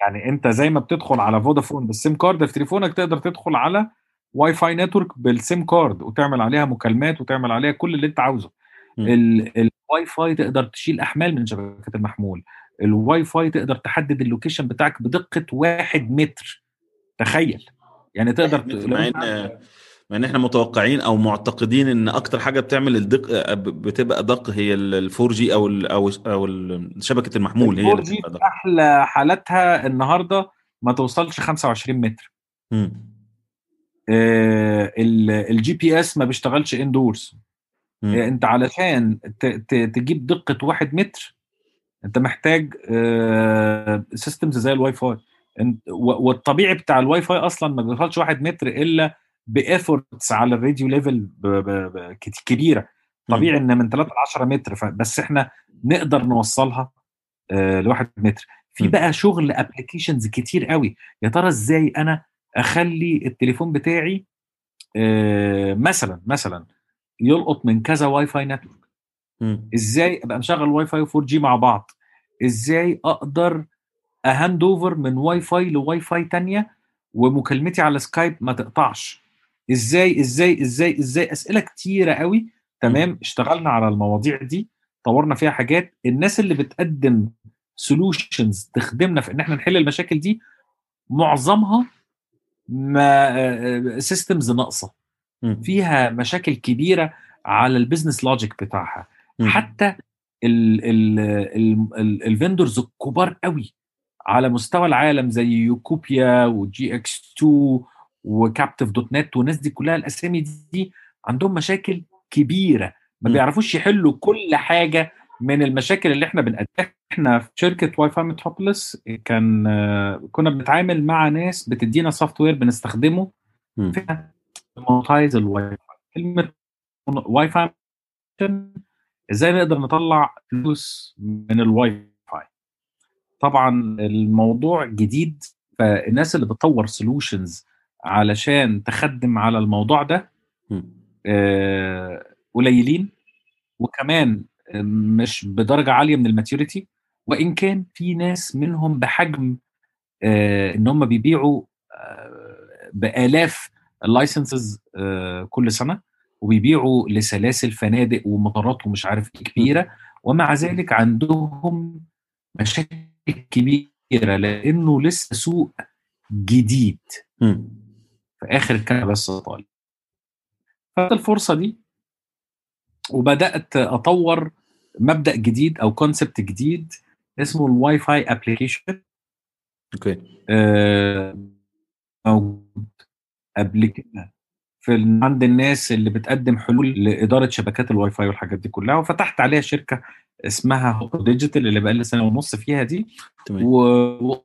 يعني أنت زي ما بتدخل على فودافون بال SIM card في تليفونك تقدر تدخل على واي فاي network بال SIM card وتعمل عليها مكالمات وتعمل عليها كل اللي أنت عاوزه. الواي فاي تقدر تشيل أحمال من شبكة المحمول. الواي فاي تقدر تحدد ال location بتاعك بدقة واحد متر. تخيل. يعني تقدر مع إن مع إن إحنا متوقعين أو معتقدين إن أكتر حاجة بتعمل الدق بتبقى أدق هي ال 4G أو ال أو أو ال- شبكة المحمول هي اللي 4G بتبقى أدق. أحلى حالاتها النهارده ما توصلش 25 متر. مم. ال GPS ما بيشتغلش indoors مم. أنت علشان تجيب دقة واحد متر انت محتاج systems زي الواي فاي. والطبيعي بتاع الواي فاي أصلا ما بيوصلش واحد متر إلا ب efforts على ال radio level كبيرة. طبيعي إن من 3 ل 10 متر بس إحنا نقدر نوصلها آه، لواحد متر. في. بقى شغل applications كتير قوي. يا ترى إزاي أنا أخلي التليفون بتاعي آه، مثلا مثلا يلقط من كذا واي فاي network مم. إزاي أبقى مشغل واي فاي و 4G مع بعض؟ إزاي أقدر أ hand over من واي فاي لواي فاي تانية ومكالمتي على سكايب ما تقطعش؟ إزاي إزاي إزاي إزاي؟ أسئلة كتيرة قوي. تمام؟ اشتغلنا على المواضيع دي طورنا فيها حاجات. الناس اللي بتقدم solutions تخدمنا في إن إحنا نحل المشاكل دي معظمها ما systems ناقصة. مم. فيها مشاكل كبيرة على ال business logic بتاعها. حتى ال vendors الكبار قوي على مستوى العالم زي Ucopia وجي إكس 2 و Captive dot net والناس دي كلها الأسامي دي عندهم مشاكل كبيرة. ما. بيعرفوش يحلوا كل حاجة من المشاكل اللي إحنا بنقدمها. إحنا في شركة واي فاي Metropolis كان كنا بنتعامل مع ناس بتدينا software بنستخدمه monetize الواي فاي. كلمة واي فاي إزاي نقدر نطلع فلوس من الواي فاي طبعا الموضوع جديد فالناس اللي بتطور solutions علشان تخدم على الموضوع ده. آه، قليلين وكمان مش بدرجة عالية من ال maturity وإن كان في ناس منهم بحجم آه، إن هم بيبيعوا آه، بآلاف ال licenses كل سنة وبيبيعوا لسلاسل فنادق ومطارات ومش عارف إيه كبيرة ومع ذلك عندهم مشاكل كبيرة لأنه لسه سوق جديد. في آخر الكلام بس طالب. خدت الفرصة دي وبدأت أطور مبدأ جديد أو concept جديد اسمه الواي فاي application okay. موجود قبل كده. في عند الناس اللي بتقدم حلول لإدارة شبكات الواي فاي والحاجات دي كلها وفتحت عليها شركة اسمها هوكو ديجيتال اللي بقى لي سنة ونص فيها دي. تمام. و و-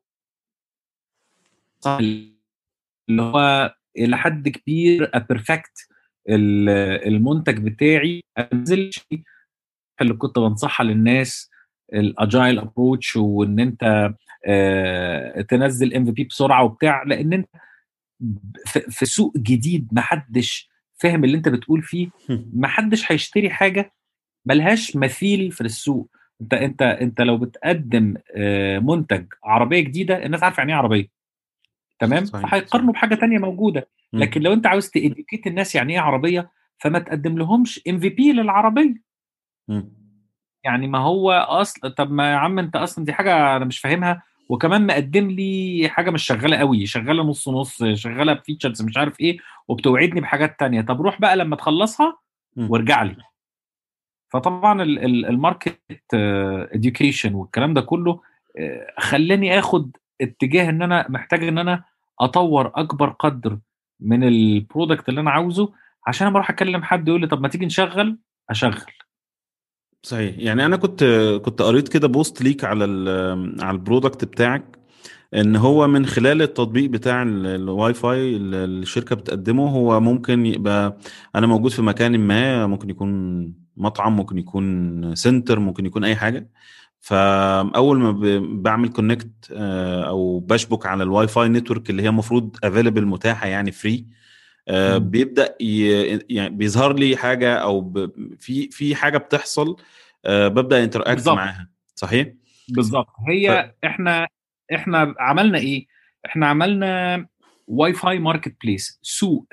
اللي هو إلى حد كبير أ perfect المنتج بتاعي انزل اللي كنت بنصحها للناس ال agile approach وإن أنت آه، تنزل MVP بسرعة وبتاع لأن أنت في سوق جديد ما حدش فاهم اللي انت بتقول فيه. *laughs* مم. ما حدش هيشتري حاجة ملهاش مثيل في السوق. انت انت انت لو بتقدم آه، منتج عربية جديدة الناس عارفة يعني إيه عربية. تمام؟ فهيقارنوا بحاجة تانية موجودة. لكن لو انت عاوز ت educate الناس يعني إيه عربية فما تقدم لهمش MVP للعربيه. يعني ما هو اصل طب ما يا عم أنت أصلا دي حاجة أنا مش فاهمها. وكمان مقدم لي حاجة مش شغالة قوي شغالة نص نص شغالة ب features مش عارف إيه وبتوعدني بحاجات تانية. طب روح بقى لما تخلصها. وارجع لي. فطبعا ال- ال- ال market education والكلام ده كله آه، خلاني آخد اتجاه إن أنا محتاج إن أنا أطور أكبر قدر من ال product اللي أنا عاوزه عشان أما أروح أكلم حد يقول لي طب ما تيجي نشغل أشغل. صحيح. يعني أنا كنت كنت قريت كده post ليك على على ال product بتاعك إن هو من خلال التطبيق بتاع ال- الواي فاي اللي الشركة بتقدمه هو ممكن يبقى أنا موجود في مكان ما ممكن يكون مطعم ممكن يكون center ممكن يكون أي حاجة. فأول ما بعمل connect أو بشبك على الواي فاي network اللي هي المفروض available متاحة يعني free مم. بيبدأ ي- يعني بيظهر لي حاجة أو ب- في في حاجة بتحصل آه، ببدأ interact. معاها صحيح بالظبط هي إحنا إحنا عملنا إيه إحنا عملنا واي فاي market place سوق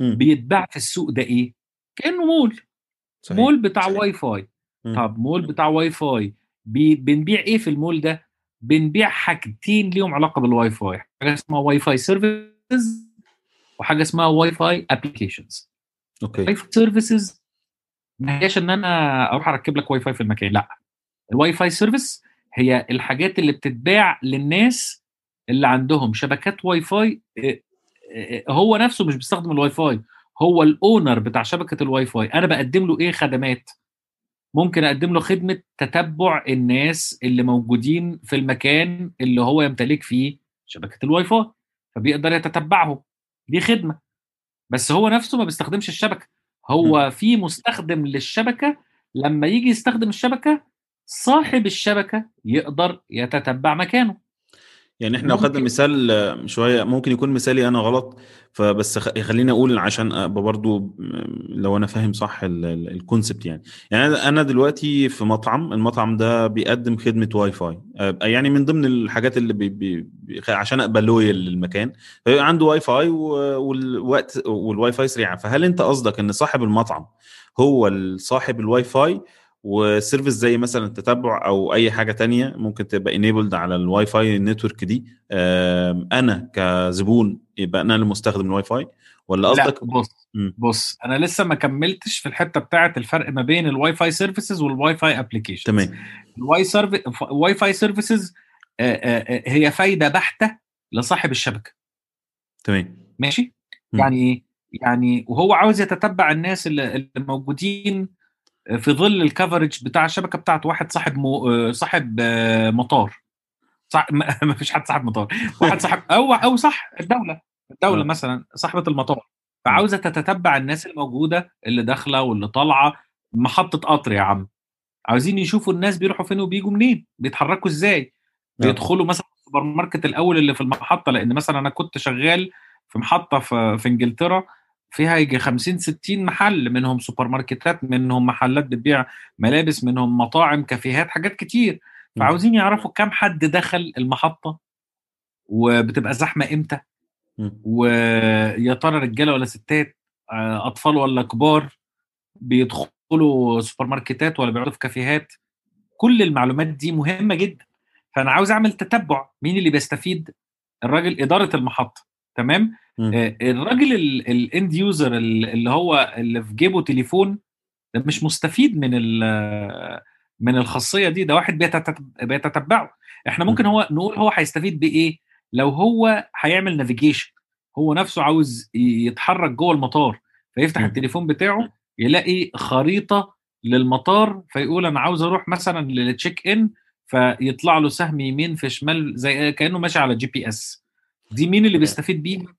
مم. بيتباع في السوق ده إيه كأنه مول صحيح. مول بتاع واي فاي مم. طب مول بتاع واي فاي بي بنبيع إيه في المول ده بنبيع حاجتين ليهم علاقة بالواي فاي حاجة اسمها واي فاي services وحاجة اسمها واي فاي applications أوكي. واي فاي services ما هياش إن أنا أروح أركب لك واي فاي في المكان لأ. الواي فاي service هي الحاجات اللي بتتباع للناس اللي عندهم شبكات واي فاي إيه، إيه، هو نفسه مش بيستخدم الواي فاي هو ال owner بتاع شبكة الواي فاي أنا بقدم له إيه خدمات؟ ممكن أقدم له خدمة تتبع الناس اللي موجودين في المكان اللي هو يمتلك فيه شبكة الواي فاي فبيقدر يتتبعهم. دي خدمة. بس هو نفسه ما بيستخدمش الشبكة. هو في مستخدم للشبكة لما يجي يستخدم الشبكة صاحب الشبكة يقدر يتتبع مكانه. يعني إحنا لو خدنا. مثال آه، شوية ممكن يكون مثالي أنا غلط فبس خليني أقول عشان أبقى برضو م- لو أنا فاهم صح ال concept يعني يعني أنا دلوقتي في مطعم المطعم ده بيقدم خدمة واي فاي آه، يعني من ضمن الحاجات اللي بي بي عشان أبقى loyal للمكان فيبقى عنده واي فاي والوقت والواي فاي سريع فهل أنت قصدك إن صاحب المطعم هو صاحب الواي فاي و service زي مثلا التتبع أو أي حاجة تانية ممكن تبقى enabled على الواي فاي network دي. أنا كزبون يبقى أنا اللي مستخدم الواي فاي ولا لا قصدك؟ بص. بص أنا لسه ما كملتش في الحتة بتاعة الفرق ما بين الواي فاي services والواي فاي application تمام. الواي serv- واي فاي services هي فايدة بحتة لصاحب الشبكة. تمام. ماشي؟ مم. يعني إيه يعني وهو عاوز يتتبع الناس اللي موجودين في ظل ال coverage بتاع الشبكة بتاعته واحد صاحب مو... آه، صاحب آه، مطار. صح *laughs* ما فيش حد صاحب مطار. واحد صاحب *laughs* أو أو صح الدولة. الدولة آه. مثلا صاحبة المطار. فعاوزة تتتبع الناس الموجودة اللي داخلة واللي طالعة. محطة قطر يا عم. عاوزين يشوفوا الناس بيروحوا فين وبيجوا منين. بيتحركوا إزاي. بيدخلوا مثلا السوبر ماركت الأول اللي في المحطة. لأن مثلا أنا كنت شغال في محطة في, في إنجلترا. فيها يجي 50 60 محل منهم سوبر ماركتات منهم محلات بتبيع ملابس منهم مطاعم كافيهات حاجات كتير. فعاوزين يعرفوا كم حد دخل المحطة وبتبقى زحمة إمتى. ويا ترى رجالة ولا ستات؟ آه، أطفال ولا كبار؟ بيدخلوا سوبر ماركتات ولا بيقعدوا في كافيهات؟ كل المعلومات دي مهمة جدا. فأنا عاوز أعمل تتبع. مين اللي بيستفيد؟ الراجل إدارة المحطة. تمام؟ الراجل ال end user اللي هو اللي في جيبه تليفون ده مش مستفيد من من الخاصية دي ده واحد بيتتب- بيتتبعه. إحنا ممكن هو نقول هو هيستفيد بإيه؟ لو هو هيعمل navigation هو نفسه عاوز يتحرك جوه المطار فيفتح. التليفون بتاعه يلاقي خريطة للمطار فيقول أنا عاوز أروح مثلا لل check in فيطلع له سهم يمين في شمال زي كأنه ماشي على GPS دي مين اللي بيستفيد بيها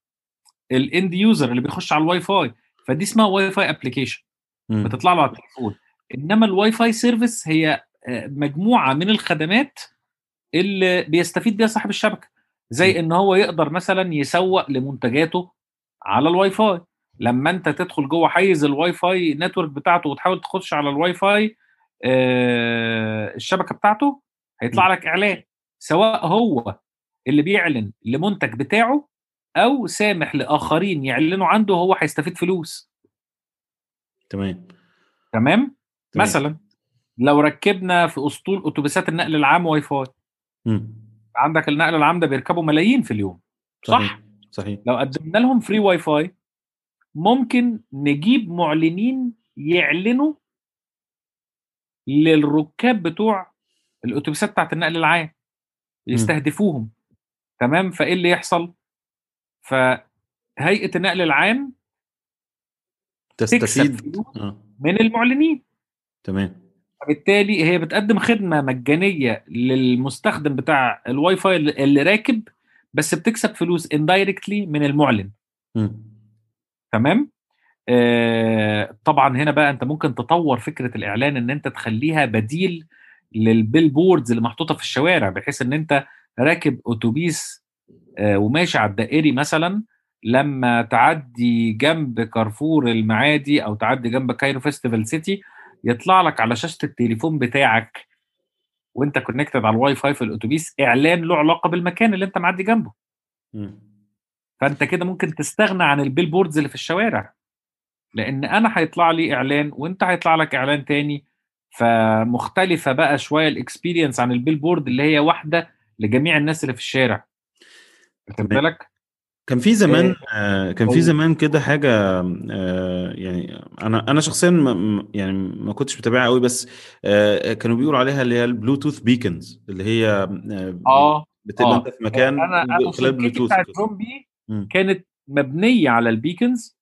ال end user اللي بيخش على الواي فاي فدي اسمها واي فاي application. بتطلع له على التليفون انما الواي فاي service هي آه، مجموعة من الخدمات اللي بيستفيد بيها صاحب الشبكة زي. إن هو يقدر مثلا يسوق لمنتجاته على الواي فاي لما أنت تدخل جوه حيز الواي فاي network بتاعته وتحاول تخش على الواي فاي آه، الشبكة بتاعته هيطلع. لك إعلان سواء هو اللي بيعلن لمنتج بتاعه أو سامح لآخرين يعلنوا عنده هو هيستفيد فلوس. تمام. تمام. مثلا لو ركبنا في أسطول أتوبيسات النقل العام واي فاي. مم. عندك النقل العام ده بيركبوا ملايين في اليوم. صح؟ صحيح صحيح. لو قدمنا لهم free واي فاي ممكن نجيب معلنين يعلنوا للركاب بتوع الأتوبيسات بتاعت النقل العام. يستهدفوهم. تمام؟ فإيه اللي يحصل؟ فهيئة النقل العام تستفيد. آه. من المعلنين تمام فبالتالي هي بتقدم خدمة مجانية للمستخدم بتاع الواي فاي اللي راكب بس بتكسب فلوس indirectly من المعلن مم. تمام آه طبعا هنا بقى أنت ممكن تطور فكرة الإعلان إن أنت تخليها بديل لل billboards اللي محطوطة في الشوارع بحيث إن أنت راكب أتوبيس وماشي على الدائري مثلا لما تعدي جنب كارفور المعادي أو تعدي جنب كايرو فيستيفال سيتي يطلع لك على شاشة التليفون بتاعك وأنت connected على الواي فاي في الأتوبيس إعلان له علاقة بالمكان اللي أنت معدي جنبه. فأنت كده ممكن تستغنى عن ال billboards اللي في الشوارع لأن أنا هيطلع لي إعلان وأنت هيطلع لك إعلان تاني. فمختلفة بقى شوية ال experience عن ال billboard اللي هي واحدة لجميع الناس اللي في الشارع. واخد. بالك كان في زمان آه كان في. زمان كده حاجة آه يعني أنا أنا شخصيا ما م- يعني ما كنتش متابعها قوي بس آه كانوا بيقولوا عليها اللي هي ال Bluetooth beacons اللي هي آه آه بتبقى آه. أنت في مكان أنا أنا خلال بلوتوث. زومبي. كانت مبنية على ال beacons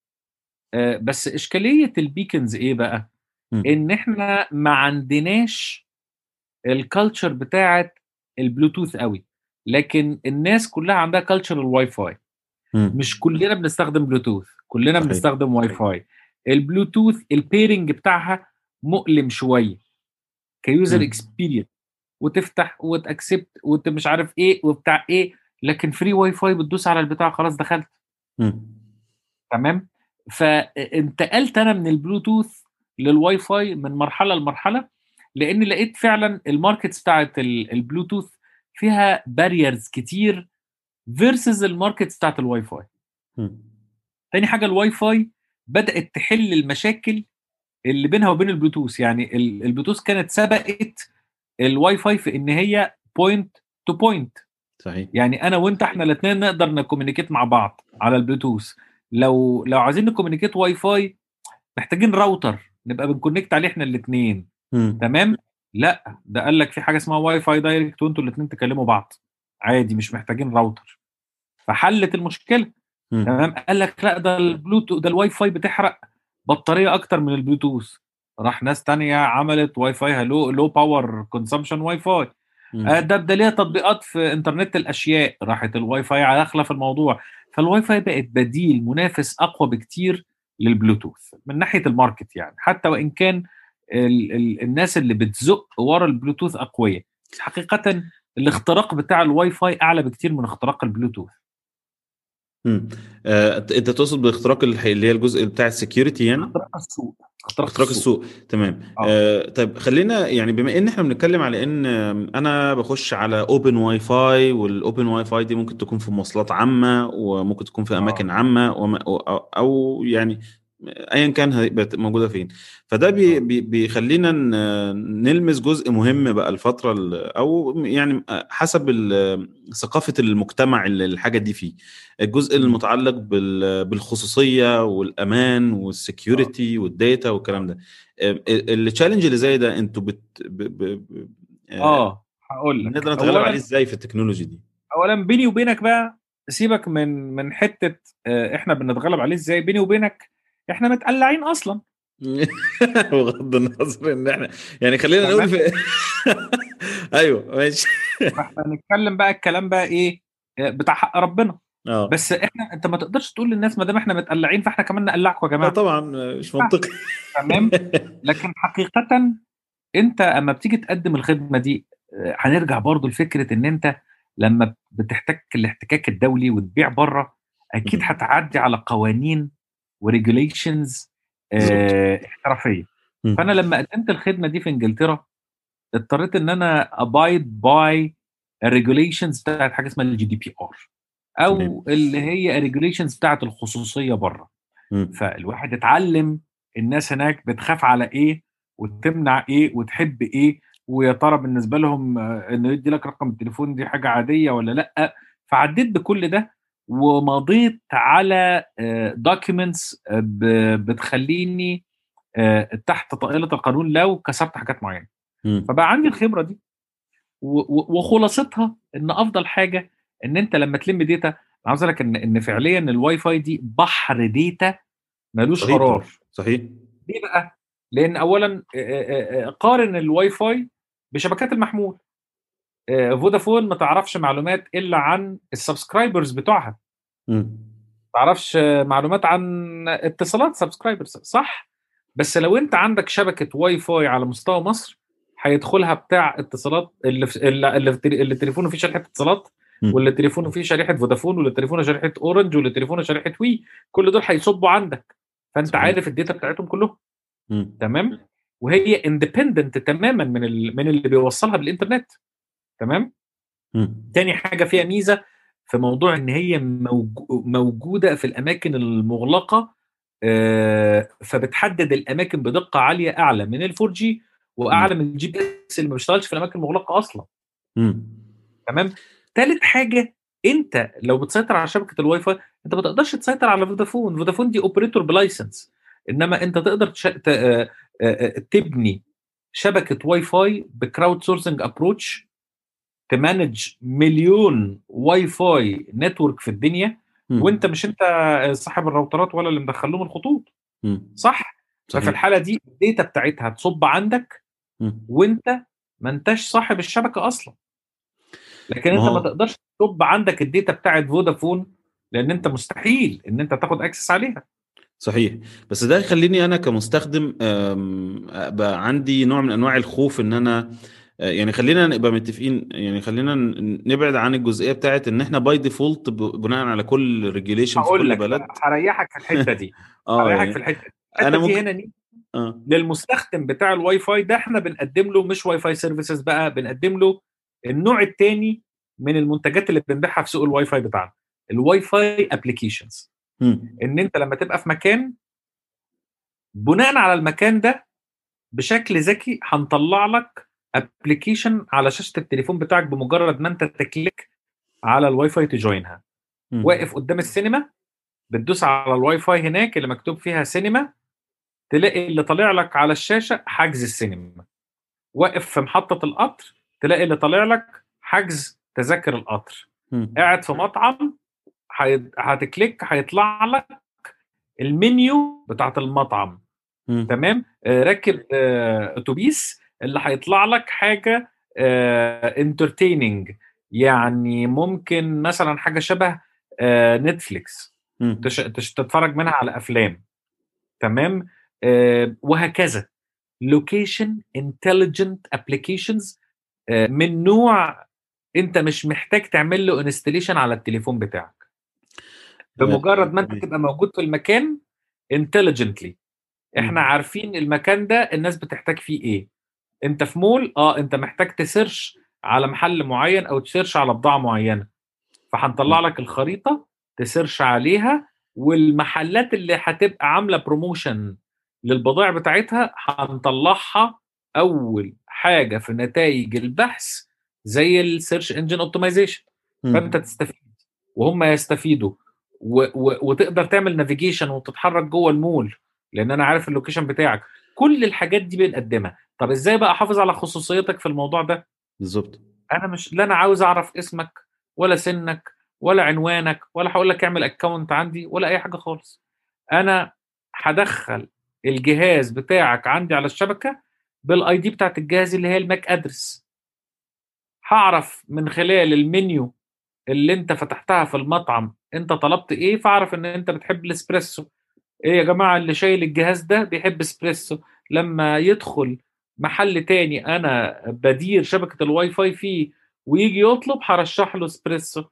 آه، بس إشكالية ال beacons إيه بقى مم. إن إحنا ما عندناش ال culture بتاعت البلوتوث قوي لكن الناس كلها عندها culture ال Wi-Fi. مش كلنا بنستخدم بلوتوث كلنا صحيح. بنستخدم Wi-Fi ال Bluetooth ال pairing بتاعها مؤلم شوية ك user. experience وتفتح وت accept وانت مش عارف إيه وبتاع إيه لكن free Wi-Fi بتدوس على البتاع خلاص دخلت. تمام فانتقلت أنا من البلوتوث للواي فاي من مرحلة لمرحلة لأن لقيت فعلا ال markets بتاعت ال- البلوتوث فيها barriers كتير versus ال markets بتاعت الواي فاي. مم. تاني حاجة الواي فاي بدأت تحل المشاكل اللي بينها وبين البلوتوث. يعني ال- البلوتوث كانت سبقت الواي فاي في إن هي point to point صحيح. يعني أنا وأنت إحنا الاثنين نقدر ن communicate مع بعض على البلوتوث. لو لو عايزين ن communicate Wi-Fi محتاجين راوتر نبقى بن connect عليه إحنا الاثنين. تمام؟ لأ ده قال لك في حاجة اسمها Wi-Fi Direct وأنتوا الاثنين تكلموا بعض. عادي مش محتاجين راوتر فحلت المشكلة. تمام؟ قال لك لأ ده البلوتوث ده الواي فاي بتحرق بطارية أكتر من البلوتوث. راح ناس تانية عملت Wi-Fi low low power consumption Wi-Fi. آه، ده ده ليها تطبيقات في انترنت الأشياء. راحت الواي فاي داخلة في الموضوع. فالواي فاي بقت بديل منافس أقوى بكتير للبلوتوث من ناحية ال market يعني. حتى وإن كان ال ال الناس اللي بتزق ورا البلوتوث أقوياء. حقيقة الاختراق بتاع الواي فاي أعلى بكتير من اختراق البلوتوث. مم. آه، أنت تقصد باختراق اللي هي الجزء بتاع ال security يعني؟ اختراق السوق. اختراق, اختراق السوق. تمام. آه. آه طيب خلينا يعني بما إن إحنا بنتكلم على إن أنا بخش على open Wi-Fi وال open Wi-Fi دي ممكن تكون في مواصلات عامة وممكن تكون في أماكن عامة وما أو, أو يعني ايا كان هيبقى موجودة فين. فده بي بي بيخلينا نلمس جزء مهم بقى الفترة ال- أو يعني حسب ثقافة المجتمع اللي الحاجة دي فيه. الجزء المتعلق بال- بالخصوصية والأمان وال security وال data والكلام ده. ال challenge اللي زي ده أنتوا بت ب ب ب آه هقول لك. نقدر نتغلب عليه إزاي في التكنولوجي دي؟ اولا بيني وبينك بقى سيبك من من حتة آه، إحنا بنتغلب عليه إزاي. بيني وبينك إحنا متقلعين أصلا. *laughs* بغض النظر إن إحنا يعني خلينا نقول في *laughs* أيوه ماشي. *laughs* فإحنا نتكلم بقى الكلام بقى إيه بتاع حق ربنا. آه. بس إحنا أنت ما تقدرش تقول للناس ما دام إحنا متقلعين فإحنا كمان نقلعكم يا جماعة. طبعا مش منطقي. تمام. لكن حقيقه أنت أما بتيجي تقدم الخدمة دي آه، هنرجع برضو لفكرة إن أنت لما بتحتك الاحتكاك الدولي وتبيع بره أكيد. هتعدي على قوانين و regulations احترافية مم. فأنا لما قدمت الخدمة دي في إنجلترا اضطريت إن أنا abide by ال regulations بتاعت حاجة اسمها ال GDPR أو. اللي هي ال regulations بتاعت الخصوصية بره. فالواحد اتعلم الناس هناك بتخاف على إيه وتمنع إيه وتحب إيه ويا ترى بالنسبة لهم آه، إنه يدي لك رقم التليفون دي حاجة عادية ولا لأ فعديت بكل ده ومضيت على documents بتخليني آه، تحت طائلة القانون لو كسرت حاجات معينة. فبقى عندي الخبرة دي وخلاصتها إن أفضل حاجة إن أنت لما تلم data أنا عاوز أقول لك إن إن فعليا الواي فاي دي بحر data ملوش قرار. صحيح ليه بقى؟ لأن اولا آه، آه، آه، قارن الواي فاي بشبكات المحمول آه، فودافون ما تعرفش معلومات إلا عن ال subscribers بتوعها. ما تعرفش آه، معلومات عن اتصالات subscribers صح بس لو أنت عندك شبكة واي فاي على مستوى مصر هيدخلها بتاع اتصالات اللي اللي, اللي, تليفونه فيه شريحة اتصالات. واللي تليفونه فيه شريحة فودافون واللي تليفونه شريحة أورنج واللي تليفونه شريحة وي كل دول هيصبوا عندك فأنت صحيح. عارف ال data بتاعتهم كلهم. تمام وهي independent تماما من ال... من اللي بيوصلها بالإنترنت تمام؟ مم. تاني حاجة فيها ميزة في موضوع إن هي موجو- موجودة في الأماكن المغلقة آه، فبتحدد الأماكن بدقة عالية أعلى من ال 4G وأعلى من ال GPS اللي ما بيشتغلش في الأماكن المغلقة أصلا. مم. تمام؟ تالت حاجة أنت لو بتسيطر على شبكة الواي فاي أنت ما تقدرش تسيطر على فودافون فودافون دي operator ب license. إنما أنت تقدر تش... ت... آه، آه، تبني شبكة Wi-Fi ب crowdsourcing approach ت manage مليون Wi-Fi network في الدنيا مم. وانت مش انت صاحب الراوترات ولا اللي مدخل لهم الخطوط مم. صح ففي صحيح الحالة دي ال data بتاعتها تصب عندك مم. وانت ما انتش صاحب الشبكة أصلا لكن انت ما تقدرش تصب عندك ال data بتاعت فودافون لأن انت مستحيل إن انت تاخد access عليها صحيح بس ده يخليني أنا كمستخدم بقى عندي نوع من أنواع الخوف إن أنا يعني خلينا نبقى متفقين يعني خلينا نبعد عن الجزئية بتاعت إن إحنا by default بناء على كل regulation في كل لك بلد. هريحك في الحتة دي. *laughs* آه هريحك يعني في الحتة دي. أنا دي ممكن هنا دي آه. للمستخدم بتاع الواي فاي ده إحنا بنقدم له مش Wi-Fi services بقى بنقدم له النوع الثاني من المنتجات اللي بنبيعها في سوق الواي فاي بتاعنا. ال Wi-Fi applications. إن أنت لما تبقى في مكان بناء على المكان ده بشكل ذكي هنطلع لك application على شاشة التليفون بتاعك بمجرد ما انت ت click على ال Wi-Fi ت join ها. واقف قدام السينما بتدوس على الواي فاي هناك اللي مكتوب فيها سينما تلاقي اللي طالع لك على الشاشة حجز السينما واقف في محطة القطر تلاقي اللي طالع لك حجز تذاكر القطر مم. قاعد في مطعم هت click هيطلع لك المنيو بتاعت المطعم مم. تمام آه، راكب آه، أتوبيس اللي هيطلع لك حاجة entertaining يعني ممكن مثلا حاجة شبه آه، نتفليكس. تش... تتفرج منها على أفلام. تمام؟ آه وهكذا. location intelligent applications من نوع أنت مش محتاج تعمل له installation على التليفون بتاعك. بمجرد ما أنت. تبقى موجود في المكان intelligently إحنا. عارفين المكان ده الناس بتحتاج فيه إيه. انت في مول آه انت محتاج ت search على محل معين أو ت search على بضاعة معينة. فهنطلع لك الخريطة ت search عليها والمحلات اللي هتبقى عاملة promotion للبضائع بتاعتها هنطلعها أول حاجة في نتائج البحث زي ال search engine optimization. فأنت تستفيد وهم يستفيدوا. و و وتقدر تعمل navigation وتتحرك جوه المول لأن أنا عارف ال location بتاعك. كل الحاجات دي بنقدمها. طب إزاي بقى أحافظ على خصوصيتك في الموضوع ده؟ بالظبط أنا مش لا أنا عاوز أعرف اسمك ولا سنك ولا عنوانك ولا هقول لك اعمل account عندي ولا أي حاجة خالص. أنا هدخل الجهاز بتاعك عندي على الشبكة بال ID بتاعت الجهاز اللي هي ال MAC address. هعرف من خلال المنيو اللي أنت فتحتها في المطعم أنت طلبت إيه فأعرف إن أنت بتحب الإسبريسو. إيه يا جماعة اللي شايل الجهاز ده بيحب إسبريسو. لما يدخل محل تاني أنا بدير شبكة الواي فاي فيه ويجي يطلب هرشح له إسبريسو.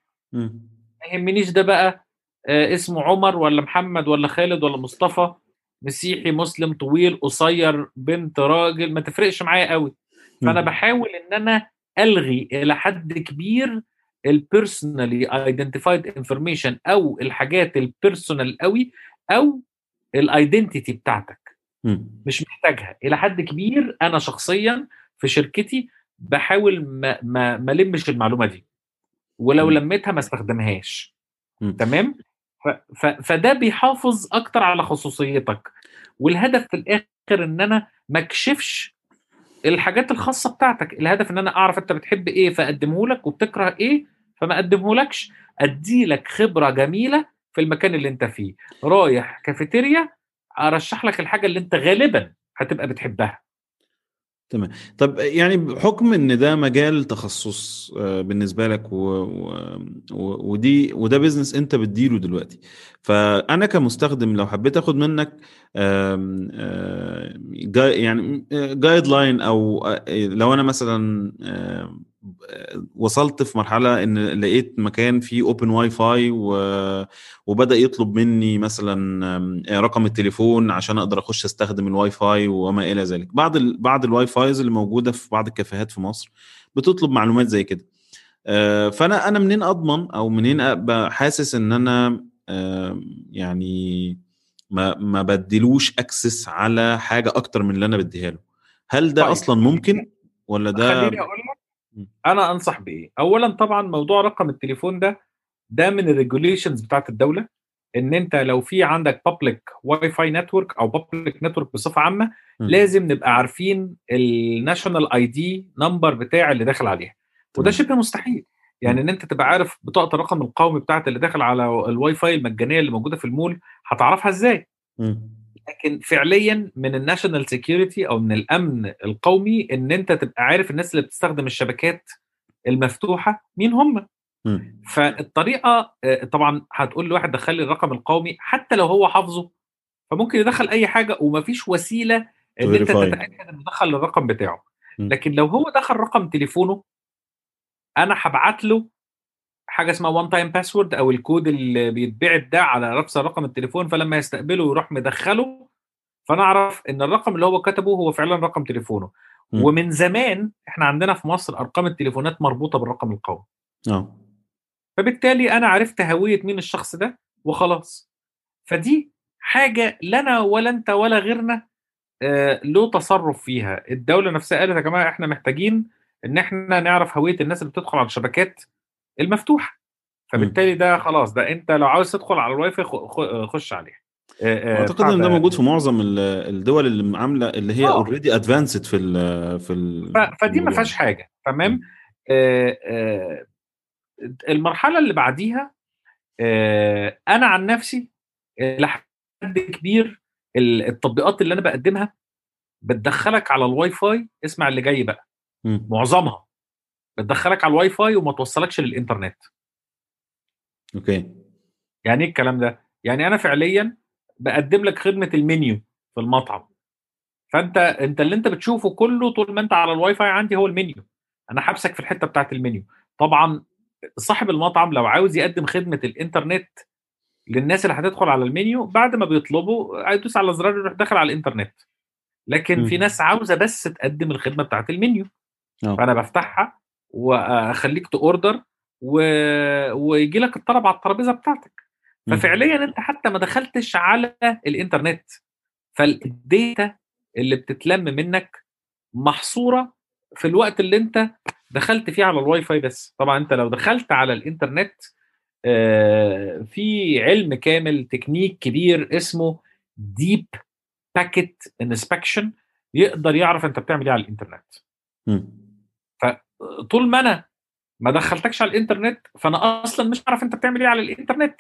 ما يهمنيش ده بقى آه، اسمه عمر ولا محمد ولا خالد ولا مصطفى مسيحي مسلم طويل قصير بنت راجل ما تفرقش معايا قوي فأنا. بحاول إن أنا ألغي إلى حد كبير ال personally identified information أو الحاجات ال personal قوي أو الايدنتيتي بتاعتك. مش محتاجها. إلى حد كبير أنا شخصيا في شركتي بحاول ما ما ما لمش المعلومة دي. ولو. لميتها ما استخدمهاش. تمام؟ ف ف فده بيحافظ أكتر على خصوصيتك. والهدف في الآخر إن أنا ما أكشفش الحاجات الخاصة بتاعتك. الهدف إن أنا أعرف أنت بتحب إيه فأقدمه لك وبتكره إيه فما أقدمه لكش. أدي لك خبرة جميلة في المكان اللي أنت فيه. رايح كافيتيريا أرشح لك الحاجة اللي أنت غالبا هتبقى بتحبها. تمام. طب يعني بحكم إن ده مجال تخصص آه، بالنسبة لك و... و... ودي وده بيزنس أنت بتديره دلوقتي فأنا كمستخدم لو حبيت آخد منك آه، يعني guideline أو آه، لو أنا مثلا آه، وصلت في مرحلة إن لقيت مكان فيه open Wi-Fi وبدأ يطلب مني مثلا رقم التليفون عشان أقدر أخش أستخدم الواي فاي وما إلى ذلك بعض ال... بعض ال Wi-Fis اللي موجودة في بعض الكافيهات في مصر بتطلب معلومات زي كده آه، فأنا أنا منين أضمن أو منين ابقى حاسس إن أنا يعني ما ما بديلوش access على حاجة أكتر من اللي أنا بديها له هل ده طيب. أصلا ممكن ولا ده خليني أقول لك. أنا أنصح بإيه اولا طبعا موضوع رقم التليفون ده ده من ال regulations بتاعت الدولة إن أنت لو في عندك public Wi-Fi network أو public network بصفة عامة م. لازم نبقى عارفين ال national ID number بتاع اللي داخل عليها وده. شبه مستحيل يعني إن أنت تبقى عارف بطاقة الرقم القومي بتاعت اللي داخل على الواي فاي المجانية اللي موجودة في المول هتعرفها إزاي. لكن فعليا من ال national security أو من الأمن القومي إن أنت تبقى عارف الناس اللي بتستخدم الشبكات المفتوحة مين هم. فالطريقة آه، طبعا هتقول لواحد دخل لي الرقم القومي حتى لو هو حافظه فممكن يدخل أي حاجة ومفيش وسيلة إن أنت. تتأكد إنه دخل الرقم بتاعه. لكن لو هو دخل رقم تليفونه أنا هبعت له حاجة اسمها one time password أو الكود اللي بيتبعت ده على نفس رقم التليفون فلما يستقبله يروح مدخله فأنا أعرف إن الرقم اللي هو كتبه هو فعلا رقم تليفونه. م. ومن زمان إحنا عندنا في مصر أرقام التليفونات مربوطة بالرقم القومي آه. فبالتالي أنا عرفت هوية مين الشخص ده وخلاص. فدي حاجة لا أنا ولا أنت ولا غيرنا آه، له تصرف فيها. الدولة نفسها قالت يا جماعة إحنا محتاجين إن إحنا نعرف هوية الناس اللي بتدخل على الشبكات المفتوحة فبالتالي ده خلاص ده أنت لو عاوز تدخل على الواي فاي خش عليه آه، آه، أعتقد إن ده. موجود في معظم ال- الدول اللي عاملة اللي هي آه. already advanced في ال في ال ف- فدي ما الموضوع فيهاش. حاجة تمام آه، آه، المرحلة اللي بعديها آه، أنا عن نفسي آه، لحد كبير ال- التطبيقات اللي أنا بقدمها بتدخلك على الواي فاي اسمع اللي جاي بقى مم. معظمها بتدخلك على الواي فاي وما توصلكش للإنترنت. okay. يعني إيه الكلام ده؟ يعني أنا فعليا بقدم لك خدمة المنيو في المطعم. فأنت أنت اللي أنت بتشوفه كله طول ما أنت على الواي فاي عندي هو المنيو. أنا حابسك في الحتة بتاعت المنيو. طبعا صاحب المطعم لو عاوز يقدم خدمة الإنترنت للناس اللي هتدخل على المنيو بعد ما بيطلبوا هيدوس على زرار يروح داخل على الإنترنت. لكن مم. في ناس عاوزة بس تقدم الخدمة بتاعت المنيو. آه. فأنا بفتحها وأخليك ت order و... ويجي لك الطلب على الترابيزة بتاعتك. ففعليا أنت حتى ما دخلتش على الإنترنت فال data اللي بتتلم منك محصورة في الوقت اللي أنت دخلت فيه على الواي فاي بس طبعا أنت لو دخلت على الإنترنت آه، في علم كامل تكنيك كبير اسمه deep packet inspection يقدر يعرف أنت بتعمل إيه على الإنترنت مم. طول ما أنا ما دخلتكش على الإنترنت فأنا أصلا مش عارف أنت بتعمل إيه على الإنترنت.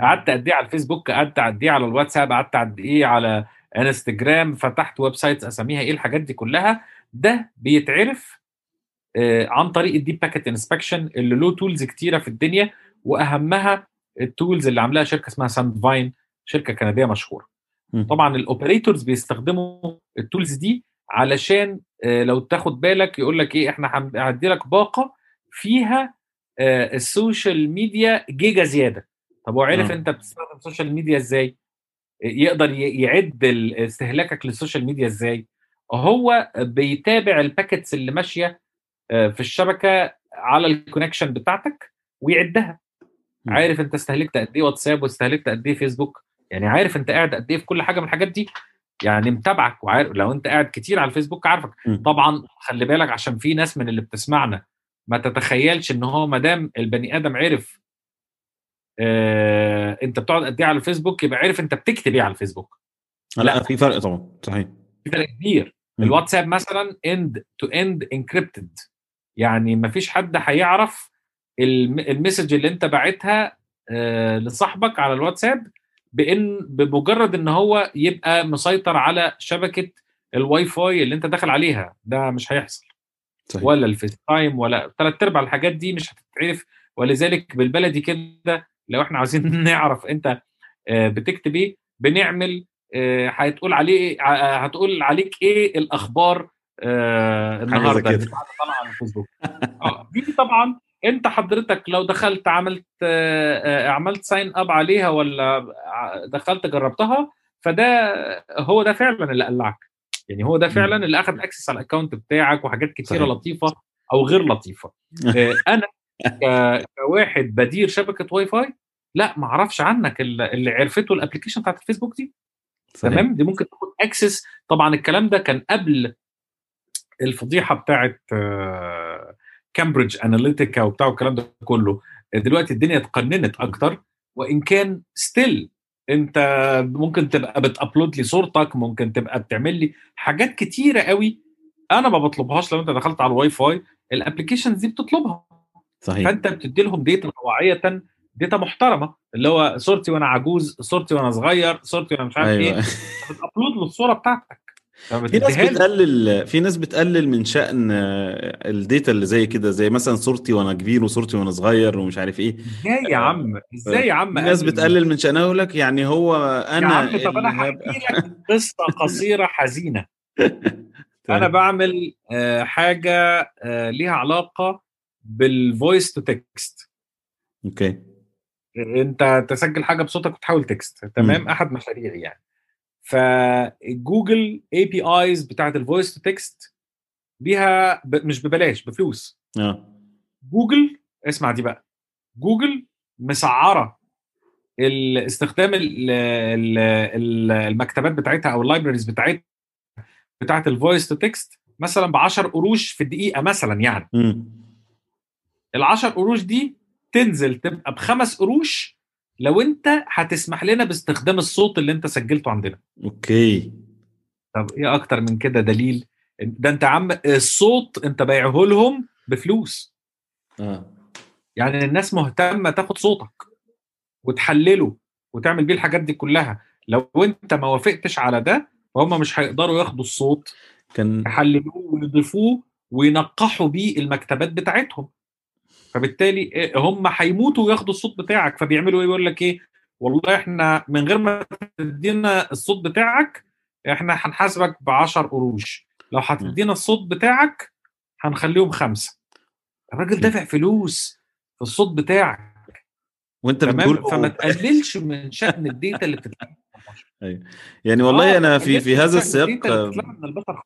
قعدت قد إيه على الفيسبوك قعدت قد إيه على الواتساب قعدت قد إيه على إنستجرام فتحت websites أساميها إيه الحاجات دي كلها ده بيتعرف آه، عن طريق ال deep packet inspection اللي له tools كتيرة في الدنيا وأهمها ال tools اللي عاملاها شركة اسمها Sandvine شركة كندية مشهورة. طبعا ال operators بيستخدموا ال tools دي علشان آه، لو تاخد بالك يقول لك إيه إحنا هندي لك باقة فيها آه، ال social media جيجا زيادة. طب هو عرف آه. أنت بتستخدم ال social media إزاي؟ يقدر ي- يعد استهلاكك لل social media إزاي؟ هو بيتابع ال packets اللي ماشية آه، في الشبكة على ال connection بتاعتك ويعدها. عارف أنت استهلكت قد إيه واتساب واستهلكت قد إيه فيسبوك؟ يعني عارف أنت قاعد قد إيه في كل حاجة من الحاجات دي؟ يعني متابعك وعارف لو انت قاعد كتير على الفيسبوك عارفك مم. طبعا خلي بالك عشان في ناس من اللي بتسمعنا ما تتخيلش إن هو ما دام البني آدم عرف آه أنت بتقعد قد إيه على الفيسبوك يبقى عرف أنت بتكتب إيه على الفيسبوك لا لا. في فرق طبعا صحيح في فرق كبير. الواتساب مثلا end-to-end encrypted يعني ما فيش حد هيعرف الم- ال message اللي أنت باعتها آه، لصاحبك على الواتساب بإن بمجرد إن هو يبقى مسيطر على شبكة الواي فاي اللي أنت داخل عليها ده مش هيحصل. صحيح. ولا الفيس تايم ولا ثلاث أرباع الحاجات دي مش هتتعرف. ولذلك بالبلدي كده لو إحنا عايزين *laughs* نعرف أنت آه، بتكتب إيه بنعمل آه، هتقول عليه ع- هتقول عليك إيه الأخبار آه، النهارده. اللي طالعه على الفيسبوك. دي طبعا انت حضرتك لو دخلت عملت آه، عملت sign up عليها ولا دخلت جربتها فده هو ده فعلا اللي قلعك. يعني هو ده فعلا اللي اخذ access على ال account بتاعك وحاجات كتيرة صحيح. لطيفة أو غير لطيفة. *laughs* آه، أنا كواحد بدير شبكة واي فاي لا ما أعرفش عنك اللي اللي عرفته ال application بتاعت الفيسبوك دي. صحيح. تمام؟ دي ممكن تاخد access طبعا الكلام ده كان قبل الفضيحة بتاعت آه، Cambridge Analytica وبتاع الكلام ده كله دلوقتي الدنيا اتقننت أكتر وإن كان still أنت ممكن تبقى بت upload لي صورتك ممكن تبقى بتعمل لي حاجات كتيرة قوي أنا ما بطلبهاش لو أنت دخلت على الواي فاي ال applications دي بتطلبها. صحيح. فأنت بتدي لهم data طوعيه data محترمة اللي هو صورتي وأنا عجوز صورتي وأنا صغير صورتي وأنا مش عارف إيه *laughs* أيوه بت upload له الصورة بتاعتك. في ناس بتقلل في ناس بتقلل من شأن آه، ال data اللي زي كده زي مثلا صورتي وأنا كبير وصورتي وأنا صغير ومش عارف إيه إزاي يا عم إزاي يا عم في ناس؟ بتقلل من شأنها يقول لك يعني هو يا أنا عم طب أنا هحكي لك قصة *laughs* قصيرة حزينة *laughs* طيب. أنا بعمل آه، حاجة آه، ليها علاقة بال voice to text okay أنت تسجل حاجة بصوتك وتحول text تمام. أحد مشاريعي يعني فجوجل APIs بتاعت ال voice to text بيها ب... مش ببلاش بفلوس. آه. جوجل اسمع دي بقى. جوجل مسعرة استخدام ال- ال- ال- المكتبات بتاعتها أو ال libraries بتاعتها بتاعت ال voice to text مثلا ب 10 قروش في الدقيقة مثلا يعني. ال 10 قروش دي تنزل تبقى بخمس قروش لو انت هتسمح لنا باستخدام الصوت اللي انت سجلته عندنا. okay. طب إيه أكتر من كده دليل؟ ده انت عم الصوت انت بايعه لهم بفلوس. آه. يعني الناس مهتمة تاخد صوتك وتحلله وتعمل بيه الحاجات دي كلها. لو انت ما وافقتش على ده فهم مش هيقدروا ياخدوا الصوت. كان يحللوه ويضيفوه وينقحوا بيه المكتبات بتاعتهم. فبالتالي إيه، هم هيموتوا وياخدوا الصوت بتاعك. فبيعملوا إيه؟ يقول لك إيه؟ والله إحنا من غير ما تدينا الصوت بتاعك إحنا هنحاسبك ب 10 قروش. لو هتدينا الصوت بتاعك هنخليهم خمسة. الراجل. دافع فلوس في الصوت بتاعك. وأنت بتقول فما تقللش من شأن الداتا اللي بتتلعب أيوة. يعني والله آه، أنا في في هذا السياق من البشر.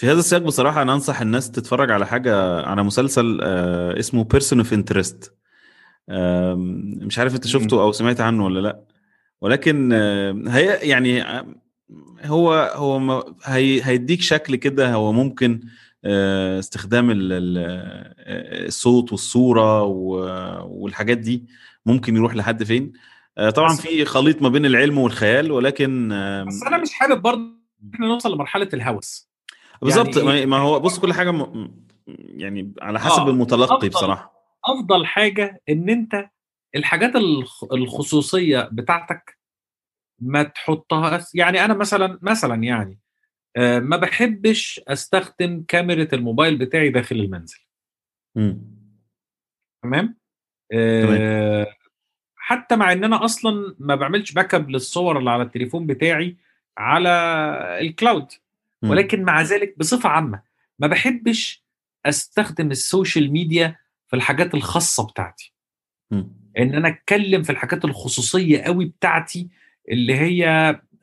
في هذا السياق بصراحة أنا أنصح الناس تتفرج على حاجة على مسلسل آه، اسمه of Interest. آم، مش عارف أنت شفته أو سمعت عنه ولا لأ. ولكن آه، هي يعني آه، هو هو هي هيديك شكل كده هو ممكن استخدام ال- ال- الصوت والصورة والحاجات دي ممكن يروح لحد فين. طبعا في خليط ما بين العلم والخيال ولكن بس أنا مش حابب برضه إحنا نوصل لمرحلة الهوس. بالظبط يعني ما- إيه؟ ما هو بص كل حاجة م... يعني على حسب آه، المتلقي أفضل. بصراحة أفضل حاجة إن أنت الحاجات الخ- الخصوصية بتاعتك ما تحطها يعني أنا مثلا مثلا يعني آه، ما بحبش أستخدم كاميرا الموبايل بتاعي داخل المنزل مم. تمام آه، حتى مع إن أنا أصلا ما بعملش backup للصور اللي على التليفون بتاعي على ال cloud. ولكن مع ذلك بصفة عامة ما بحبش أستخدم ال social media في الحاجات الخاصة بتاعتي. مم. إن أنا أتكلم في الحاجات الخصوصية قوي بتاعتي اللي هي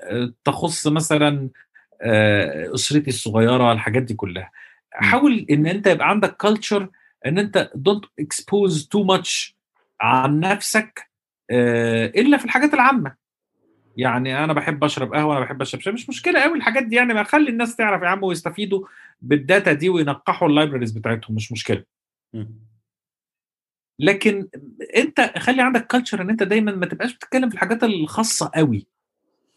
آه، تخص مثلا آه، أسرتي الصغيرة الحاجات دي كلها. حاول إن أنت يبقى عندك culture إن أنت don't expose too much عن نفسك آه، إلا في الحاجات العامة. يعني أنا بحب أشرب قهوة أنا بحب أشرب شاي مش مشكلة قوي الحاجات دي يعني ما خلي الناس تعرف يا عم ويستفيدوا بال data دي وينقحوا ال labors بتاعتهم مش مشكلة. لكن أنت خلي عندك culture إن أنت دايما ما تبقاش بتتكلم في الحاجات الخاصة قوي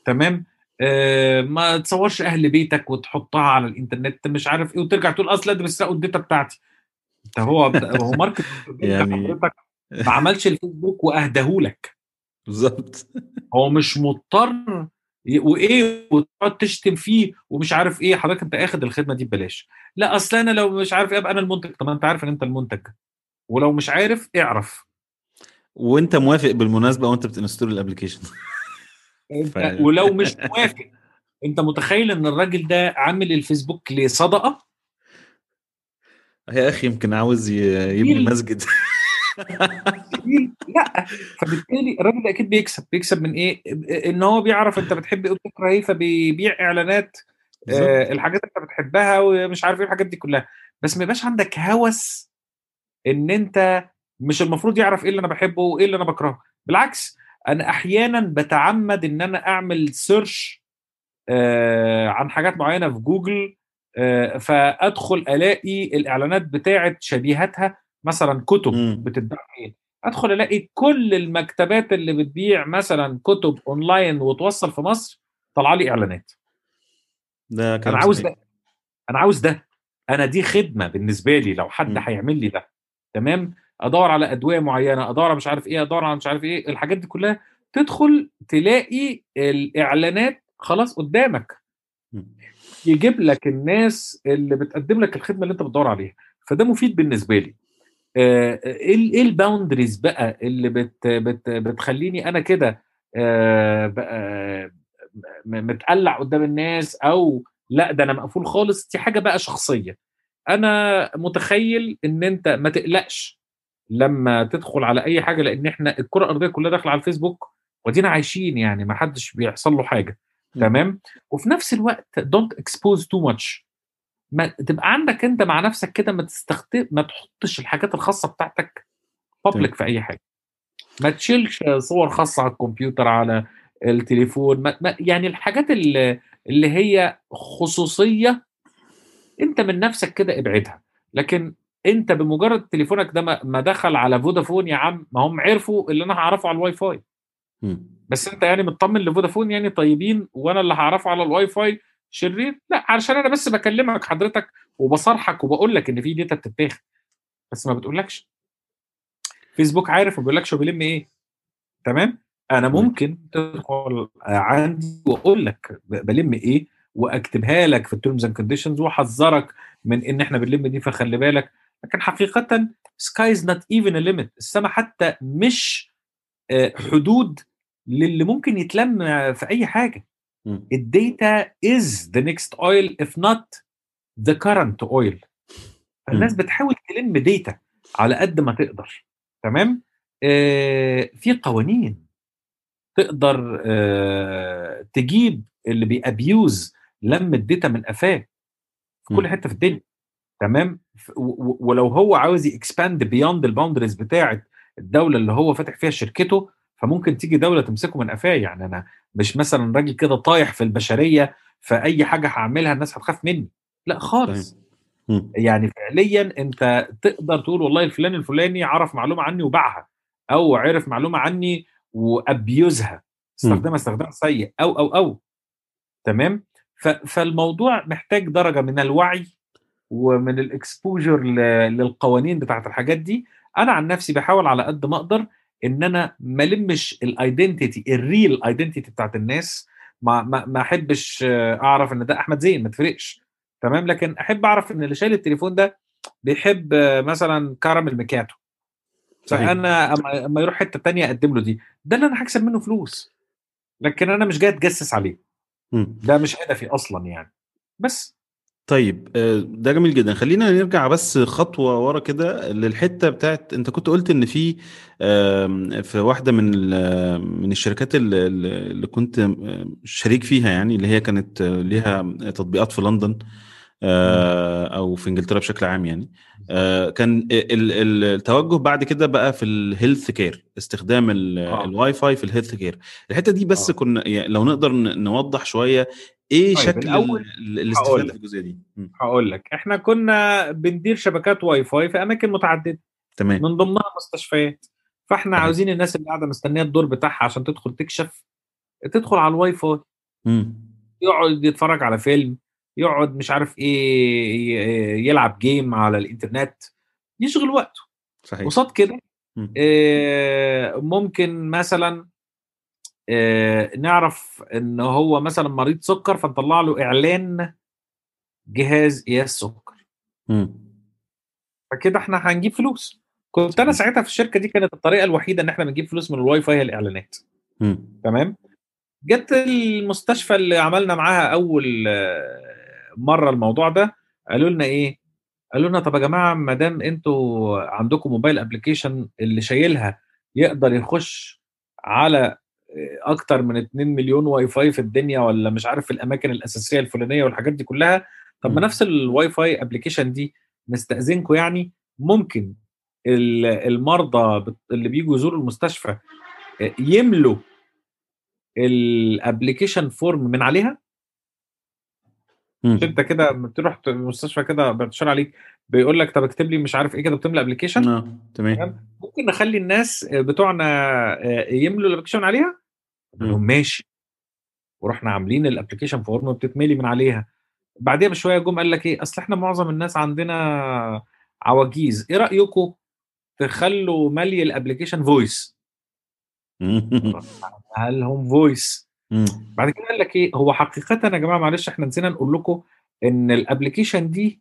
تمام؟ آه ما تصورش أهل بيتك وتحطها على الإنترنت مش عارف إيه وترجع تقول أصل ده بيسرقوا ال data بتاعتي. انت هو هو market *laughs* يعني- ما عملش الفيسبوك واهداهولك *laughs* بالظبط هو مش مضطر وإيه وتقعد تشتم فيه ومش عارف إيه حضرتك أنت آخد الخدمة دي ببلاش. لا أصل أنا لو مش عارف إيه ابقى أنا المنتج. طب أنت عارف إن أنت المنتج. ولو مش عارف اعرف. وأنت موافق بالمناسبة وأنت بت install ال application *laughs* ف- *laughs* ولو مش موافق أنت متخيل إن الراجل ده عامل الفيسبوك لصدقة؟ يا أخي يمكن عاوز يبني. مسجد لا فبالتالي الراجل أكيد بيكسب. بيكسب من إيه؟ إن هو بيعرف أنت بتحب إيه وبتكره إيه فبيبيع إعلانات آه. الحاجات اللي أنت بتحبها ومش عارف إيه الحاجات دي كلها. بس ما يبقاش عندك هوس إن أنت مش المفروض يعرف إيه اللي أنا بحبه وإيه اللي أنا بكرهه. بالعكس أنا أحيانا بتعمد إن أنا أعمل search آه عن حاجات معينة في جوجل آه فأدخل ألاقي الإعلانات بتاعة شبيهاتها مثلا كتب مم. بتتباع أدخل ألاقي كل المكتبات اللي بتبيع مثلا كتب أونلاين وتوصل في مصر طلع لي إعلانات. ده كلام أنا عاوز صحيح. ده. أنا عاوز ده. أنا دي خدمة بالنسبة لي لو حد. هيعمل لي ده. تمام؟ أدور على أدوية معينة أدور على مش عارف إيه أدور على مش عارف إيه. الحاجات دي كلها تدخل تلاقي الإعلانات خلاص قدامك. يجيب لك الناس اللي بتقدم لك الخدمة اللي أنت بتدور عليها. فده مفيد بالنسبة لي. إيه ال- إيه ال boundaries بقى اللي بت بت بتخليني أنا كده آه، متقلع قدام الناس أو لأ ده أنا مقفول خالص؟ دي حاجة بقى شخصية. أنا متخيل إن أنت ما تقلقش لما تدخل على أي حاجة لأن إحنا الكرة الأرضية كلها داخلة على الفيسبوك ودينا عايشين يعني ما حدش بيحصل له حاجة. تمام؟ وفي نفس الوقت don't expose too much ما تبقى عندك انت مع نفسك كده ما تستخدم ما تحطش الحاجات الخاصة بتاعتك public في أي حاجة. ما تشيلش صور خاصة على الكمبيوتر على التليفون ما ما يعني الحاجات اللي, اللي هي خصوصية انت من نفسك كده ابعدها. لكن انت بمجرد تليفونك ده ما دخل على فودافون يا عم ما هم عرفوا اللي أنا هعرفه على الواي فاي. مم. بس انت يعني مطمن لفودافون يعني طيبين وأنا اللي هعرفه على الواي فاي شرير؟ لا علشان أنا بس بكلمك حضرتك وبصارحك وبقول لك إن في data بتتاخد بس ما بتقولكش. فيسبوك عارف وما بيقولكش بيلم إيه. تمام؟ أنا مم. ممكن تدخل عندي واقول لك بلم إيه وأكتبها لك في ال terms and conditions وأحذرك من إن إحنا بنلم دي فخلي بالك. لكن حقيقة sky is not even a limit السما حتى مش آه، حدود للي ممكن يتلم في أي حاجة. ال data is the next oil if not the current oil فالناس مم. بتحاول تلم data على قد ما تقدر تمام آه في قوانين تقدر آه تجيب اللي بي abuse لم الداتا من قفاه في كل. حتة في الدنيا تمام ولو هو عاوز ي expand beyond ال boundaries بتاعة الدولة اللي هو فاتح فيها شركته فممكن تيجي دولة تمسكه من قفاه. يعني أنا مش مثلا راجل كده طايح في البشرية فأي حاجة هعملها الناس هتخاف مني. لا خالص. مم. يعني فعليا أنت تقدر تقول والله الفلان الفلاني عرف معلومة عني وباعها أو عرف معلومة عني وأبيوزها. استخدمها استخدام سيء. أو أو أو. تمام؟ فالموضوع محتاج درجة من الوعي ومن الإكسبوجر للقوانين بتاعت الحاجات دي. أنا عن نفسي بحاول على قد ما أقدر إن أنا ما لمش ال identity ال real identity بتاعت الناس ما ما ما أحبش آه، أعرف إن ده أحمد زين ما تفرقش. تمام؟ لكن أحب أعرف إن اللي شايل التليفون ده بيحب آه، مثلا caramel macchiato. صحيح. فأنا أما يروح حتة تانية أقدم له دي ده اللي أنا هكسب منه فلوس. لكن أنا مش جاي أتجسس عليه. ده مش هدفي أصلا يعني. بس. طيب آه، ده جميل جدا. خلينا نرجع بس خطوة ورا كده للحتة بتاعت أنت كنت قلت إن في في واحدة من من الشركات اللي, كنت شريك فيها يعني اللي هي كانت آه، ليها تطبيقات في لندن. أو في إنجلترا بشكل عام يعني آه، كان ال- ال- التوجه بعد كده بقى في ال health care استخدام آه. الواي فاي في ال health care الحتة دي بس آه. كنا يعني لو نقدر نوضح شوية إيه طيب، شكل الأول ال- الاستفادة هقول في لك. الجزئية دي. هقول لك إحنا كنا بندير شبكات واي فاي في أماكن متعددة تمام من ضمنها مستشفيات فإحنا صحيح. عاوزين الناس اللي قاعدة مستنية الدور بتاعها عشان تدخل تكشف تدخل على الواي فاي. يقعد يتفرج على فيلم يقعد مش عارف إيه يلعب game على الإنترنت يشغل وقته صحيح قصاد كده. آه، ممكن مثلا آه، نعرف إن هو مثلا مريض سكر فنطلع له إعلان جهاز قياس سكر. فكده إحنا هنجيب فلوس كنت أنا. ساعتها في الشركة دي كانت الطريقة الوحيدة إن إحنا بنجيب فلوس من الواي فاي الاعلانات. تمام جت المستشفى اللي عملنا معاها أول مرة الموضوع ده قالوا لنا إيه قالوا لنا طب يا جماعة ما دام أنتوا عندكم mobile application اللي شايلها يقدر يخش على آه، أكتر من 2 مليون واي فاي في الدنيا ولا مش عارف في الأماكن الأساسية الفلانية والحاجات دي كلها طب ما. نفس ال Wi-Fi application دي نستأذنكم يعني ممكن ال- المرضى اللي بيجوا يزوروا المستشفى آه، يملوا ال application form من عليها انت كده لما تروح المستشفى كده بتشار عليك بيقول لك طب اكتب لي مش عارف إيه كده بتملى application آه. تمام. ممكن نخلي الناس بتوعنا آه، يملوا ال application عليها؟ لهم مم. ماشي. ورحنا عاملين ال application form بتتملي من عليها. بعديها بشوية جم قال لك إيه أصل إحنا معظم الناس عندنا عواجيز. إيه رايكم تخلوا ملي ال application voice. هل هم voice مم. بعد كده قال لك إيه هو حقيقه يا جماعة معلش إحنا نسينا نقول لكم إن ال application دي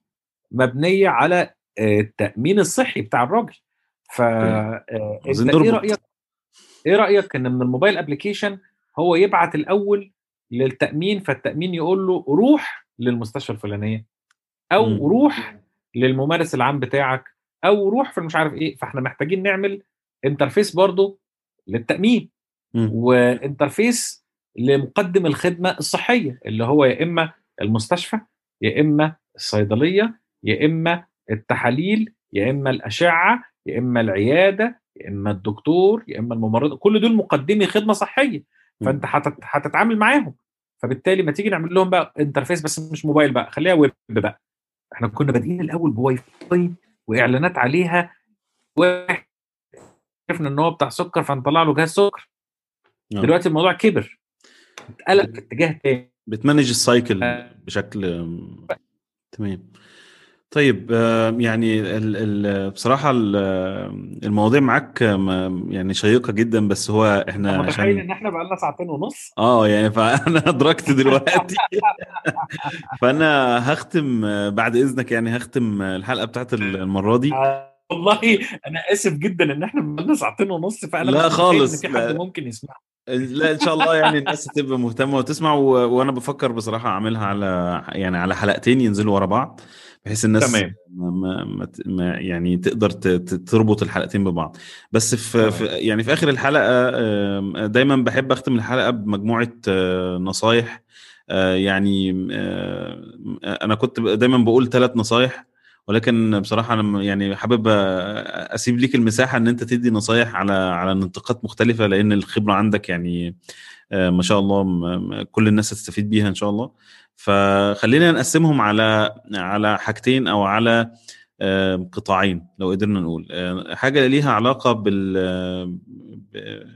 مبنية على آه، التأمين الصحي بتاع الراجل ف آه، إيه. رأيك إيه رأيك إن من ال mobile application هو يبعت الأول للتأمين فالتأمين يقول له روح للمستشفى الفلانية أو مم. روح للممارس العام بتاعك أو روح في مش عارف إيه فإحنا محتاجين نعمل interface برضو للتأمين مم. و interface لمقدم الخدمة الصحية اللي هو يا إما المستشفى يا إما الصيدلية يا إما التحاليل يا إما الأشعة يا إما العيادة يا إما الدكتور يا إما الممرضة كل دول مقدمي خدمة صحية. فأنت هتت- هتتعامل معاهم. فبالتالي ما تيجي نعمل لهم بقى interface بس مش موبايل بقى خليها ويب بقى. إحنا كنا بادئين الأول بواي فاي وإعلانات عليها. واحد عرفنا إن هو بتاع سكر فنطلع له جهاز سكر. آه. دلوقتي الموضوع كبر. اتقلب في اتجاه تاني. بتمانج السايكل آه. بشكل تمام. طيب آه، يعني ال ال بصراحة ال- المواضيع معاك يعني شيقة جدا بس هو إحنا متخيل عشان إن إحنا بقى لنا ساعتين ونص. آه يعني فانا *laughs* أدركت *laughs* دلوقتي. فأنا هختم بعد إذنك يعني هختم الحلقة بتاعت المرة دي. آه، والله أنا آسف جدا إن إحنا بقى لنا ساعتين ونص فأنا لا خالص، إن في حد لا. ممكن يسمع لا إن شاء الله يعني الناس تبقى مهتمة وتسمع و... وأنا بفكر بصراحة أعملها على يعني على حلقتين ينزلوا ورا بعض بحيث الناس تمام. ما... ما... ما... يعني تقدر ت... تربط الحلقتين ببعض بس في... في يعني في آخر الحلقة آم، دايما بحب أختم الحلقة بمجموعة آه، نصايح آه، يعني آه، أنا كنت دايما بقول ثلاث نصايح ولكن بصراحة أنا يعني حابب أسيب ليك المساحة إن أنت تدي نصايح على على نطاقات مختلفة لأن الخبرة عندك يعني آه، ما شاء الله كل الناس هتستفيد بيها إن شاء الله. فخلينا نقسمهم على على حاجتين أو على آه، قطاعين لو قدرنا نقول. آه، حاجة ليها علاقة بال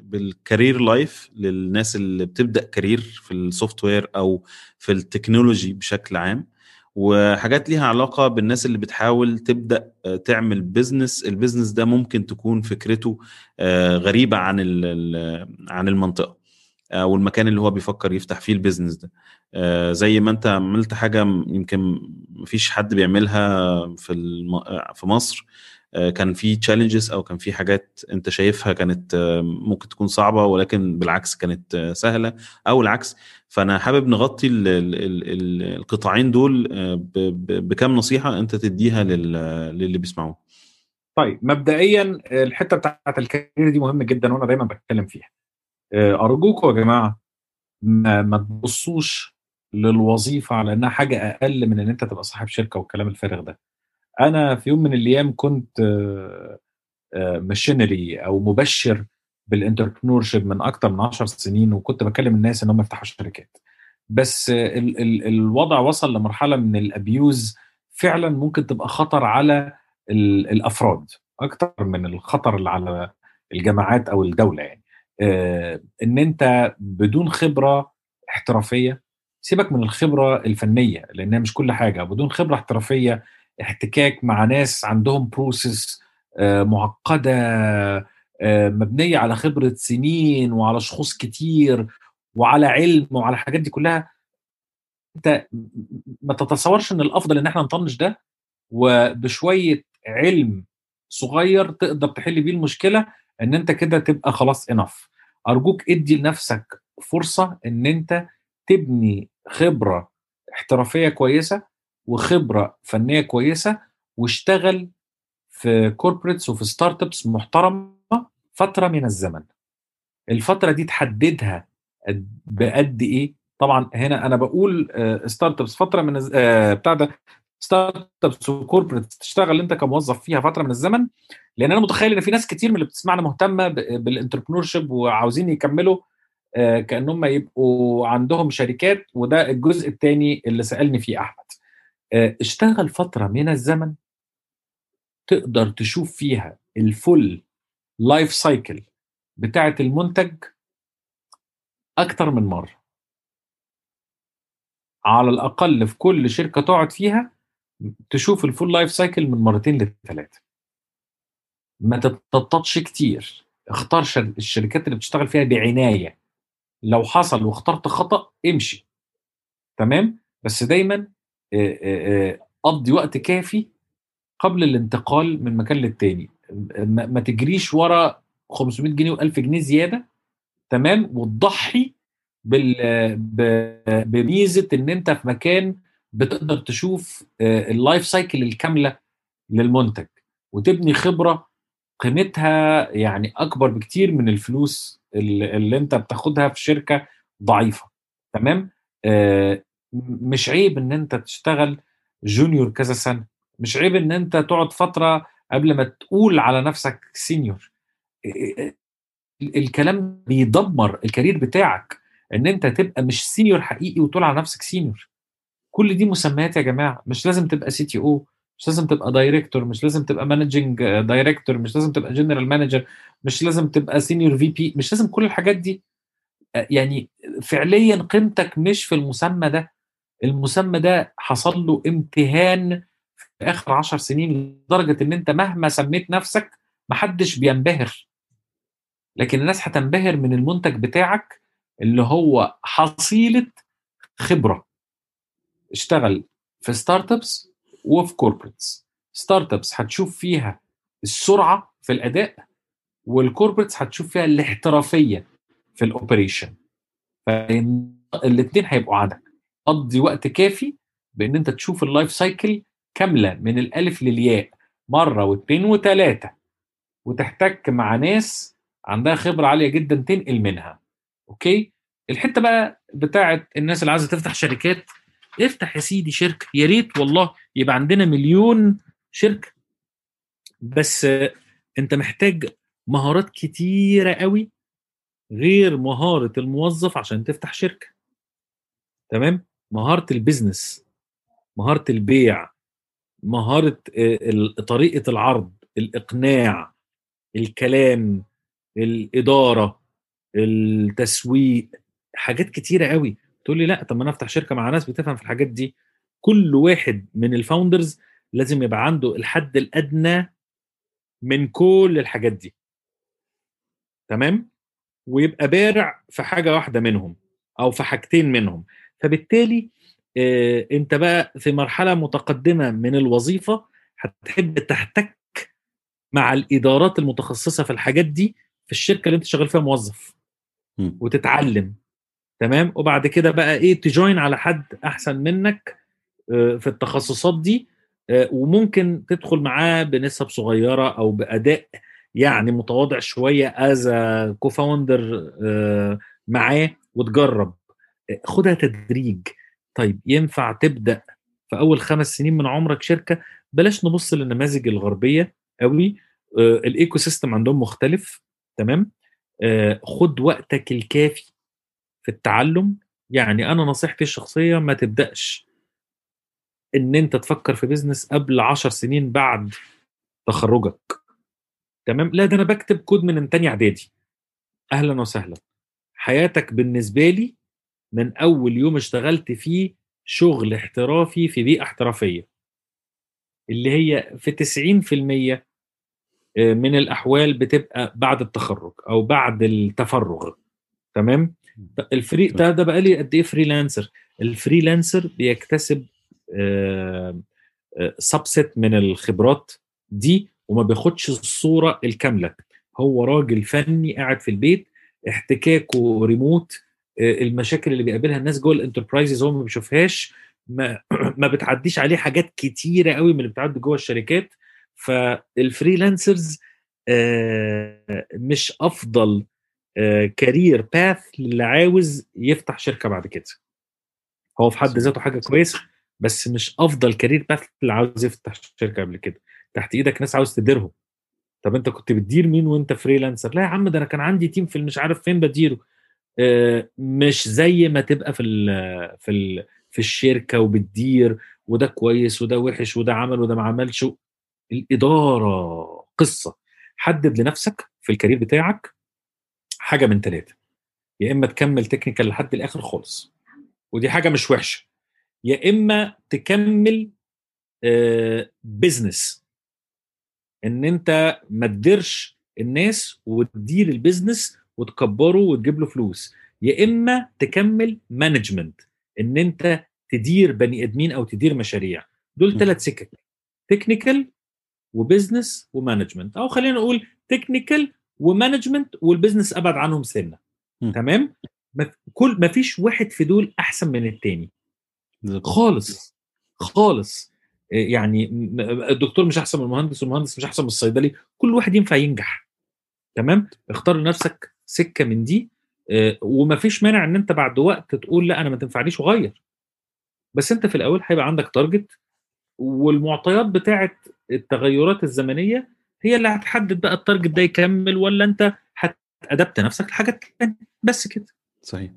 بال career life للناس اللي بتبدأ career في ال software أو في ال technology بشكل عام. وحاجات ليها علاقة بالناس اللي بتحاول تبدأ آه، تعمل business ال business ده ممكن تكون فكرته آه، غريبة عن عن المنطقة أو المكان اللي هو بيفكر يفتح فيه ال business ده آه، زي ما أنت عملت حاجة يمكن مفيش حد بيعملها في. آه، في مصر آه، كان في challenges أو كان في حاجات أنت شايفها كانت آه، ممكن تكون صعبة ولكن بالعكس كانت آه، سهلة أو العكس فأنا حابب نغطي ال... ال... ال... ال- القطاعين دول آه، ب... ب... بكام نصيحة أنت تديها لل... للي بيسمعوه طيب مبدئيا الحتة بتاعت الكارير دي مهمة جدا وأنا دايما بتكلم فيها. آه، ارجوكم يا جماعة ما, ما تبصوش للوظيفة على إنها حاجة أقل من إن أنت تبقى صاحب شركة والكلام الفارغ ده. أنا في يوم من الأيام كنت مشينري أو مبشر بال entrepreneurship من أكتر من 10 سنين وكنت بكلم الناس إن هم يفتحوا شركات. بس ال ال الوضع وصل لمرحلة من ال abuse فعلا ممكن تبقى خطر على ال الأفراد أكتر من الخطر اللي على الجماعات أو الدولة يعني. آه، إن أنت بدون خبرة احترافية سيبك من الخبرة الفنية لأنها مش كل حاجة بدون خبرة احترافية احتكاك مع ناس عندهم process معقدة آه، مبنية على خبرة سنين وعلى شخوص كتير وعلى علم وعلى الحاجات دي كلها أنت ما تتصورش إن الأفضل إن إحنا نطنش ده وبشوية علم صغير تقدر تحل بيه المشكلة إن أنت كده تبقى خلاص انف أرجوك ادي لنفسك فرصة إن أنت تبني خبرة احترافية كويسة وخبرة فنية كويسة واشتغل في corporates وفي startups محترمة فترة من الزمن. الفترة دي تحددها قد- بقد إيه؟ طبعا هنا أنا بقول startups فترة من الز- آه، بتاع ده startups و corporates تشتغل أنت كموظف فيها فترة من الزمن لأن أنا متخيل إن في ناس كتير من اللي بتسمعنا مهتمة بال entrepreneurship وعاوزين يكملوا آه، كأنهم يبقوا عندهم شركات وده الجزء الثاني اللي سألني فيه أحمد. آه، اشتغل فترة من الزمن تقدر تشوف فيها ال full life cycle بتاعه المنتج أكتر من مرة. على الأقل في كل شركة تقعد فيها تشوف ال full life cycle من مرتين لثلاثه ما تتنططش كتير. اختار شر- الشركات اللي بتشتغل فيها بعناية. لو حصل واخترت خطأ امشي. تمام؟ بس دايما قضي وقت كافي قبل الانتقال من مكان للتاني. ما تجريش ورا 500 جنيه و1000 جنيه زيادة تمام؟ وتضحي بال بميزة إن أنت في مكان بتقدر تشوف آه، ال life cycle الكاملة للمنتج وتبني خبرة قيمتها يعني أكبر بكتير من الفلوس اللي, أنت بتاخدها في شركة ضعيفة تمام؟ آه مش عيب إن أنت تشتغل junior كذا سنة مش عيب إن أنت تقعد فترة قبل ما تقول على نفسك senior ال- الكلام بيدمر ال career بتاعك إن أنت تبقى مش senior حقيقي وتقول على نفسك senior كل دي مسميات يا جماعة مش لازم تبقى CTO مش لازم تبقى director مش لازم تبقى managing director مش لازم تبقى general manager مش لازم تبقى senior VP مش لازم كل الحاجات دي. يعني فعليا قيمتك مش في المسمى ده. المسمى ده حصل له امتهان آخر عشر سنين لدرجة إن أنت مهما سميت نفسك محدش بينبهر. لكن الناس هتنبهر من المنتج بتاعك اللي هو حصيلة خبرة. اشتغل في startups وفي corporates startups هتشوف فيها السرعة في الأداء وال corporates هتشوف فيها الاحترافية في ال operation فالاثنين هيبقوا عندك قضي وقت كافي بإن أنت تشوف ال life cycle كاملة من الألف للياء مرة واثنين وثلاثه وتحتك مع ناس عندها خبرة عالية جدا تنقل منها. أوكي؟ الحتة بقى بتاعت الناس اللي عايزة تفتح شركات افتح يا سيدي شركة. يا ريت والله يبقى عندنا مليون شركة. بس انت محتاج مهارات كتيرة قوي غير مهارة الموظف عشان تفتح شركة. تمام؟ مهارة البيزنس مهارة البيع مهارة آه، طريقة العرض الإقناع الكلام الإدارة التسويق حاجات كتيرة قوي تقول لي لأ طب ما أنا أفتح شركة مع ناس بتفهم في الحاجات دي. كل واحد من الفاوندرز لازم يبقى عنده الحد الأدنى من كل الحاجات دي. تمام؟ ويبقى بارع في حاجة واحدة منهم أو في حاجتين منهم. فبالتالي انت بقى في مرحلة متقدمة من الوظيفة هتحب تحتك مع الإدارات المتخصصة في الحاجات دي في الشركة اللي انت شغال فيها موظف. مم. وتتعلم. تمام؟ وبعد كده بقى إيه ت join على حد أحسن منك آه، في التخصصات دي آه، وممكن تدخل معاه بنسب صغيرة أو بأداء يعني متواضع شوية as co-founder معاه وتجرب. آه، خدها تدريج. طيب ينفع تبدأ في أول خمس سنين من عمرك شركة؟ بلاش نبص للنماذج الغربية قوي. آه، ال ecosystem عندهم مختلف تمام؟ آه، خد وقتك الكافي في التعلم. يعني أنا نصيحتي الشخصية ما تبدأش إن أنت تفكر في business قبل عشر سنين بعد تخرجك تمام؟ لا ده أنا بكتب كود من تاني إعدادي. أهلا وسهلا. حياتك بالنسبة لي من أول يوم اشتغلت فيه شغل احترافي في بيئة احترافية اللي هي في 90% من الأحوال بتبقى بعد التخرج أو بعد التفرغ تمام؟ الفري ده ده بقى لي قد إيه freelancer ال freelancer بيكتسب subset من الخبرات دي وما بياخدش الصورة الكاملة. هو راجل فني قاعد في البيت احتكاكه ريموت آه، المشاكل اللي بيقابلها الناس جوه ال enterprises هو ما بيشوفهاش ما, *clears throat* ما بتعديش عليه حاجات كتيرة قوي من اللي بتعدي جوه الشركات. فال freelancers آه، مش أفضل career path للي عاوز يفتح شركة بعد كده. هو في حد ذاته حاجة كويسه بس مش أفضل career path اللي عاوز يفتح شركة قبل كده. تحت إيدك ناس عاوز تديرهم. طب أنت كنت بتدير مين وأنت freelancer لا يا عم ده أنا كان عندي team في مش عارف فين بديره. آه، مش زي ما تبقى في ال في ال في الشركة وبتدير وده كويس وده وحش وده عمل وده ما عملش. الإدارة قصة. حدد لنفسك في ال career بتاعك حاجة من ثلاثة يا إما تكمل technical لحد الآخر خالص. ودي حاجة مش وحشة. يا إما تكمل business إن أنت ما تديرش الناس وتدير ال business وتكبره وتجيب له فلوس. يا إما تكمل management إن أنت تدير بني آدمين أو تدير مشاريع. دول. ثلاث سكك technical و business و management أو خلينا نقول technical و management وال business أبعد عنهم سنة. تمام؟ ما كل ما فيش واحد في دول أحسن من التاني. خالص خالص. إيه يعني الدكتور مش أحسن من المهندس والمهندس مش أحسن من الصيدلي كل واحد ينفع ينجح. تمام؟ اختار لنفسك سكة من دي آه، ومفيش مانع إن أنت بعد وقت تقول لأ أنا ما تنفعنيش وغير. بس أنت في الأول هيبقى عندك target والمعطيات بتاعه التغيرات الزمنية هي اللي هتحدد بقى ال target ده يكمل ولا أنت هت adapt نفسك لحاجات بس كده. صحيح.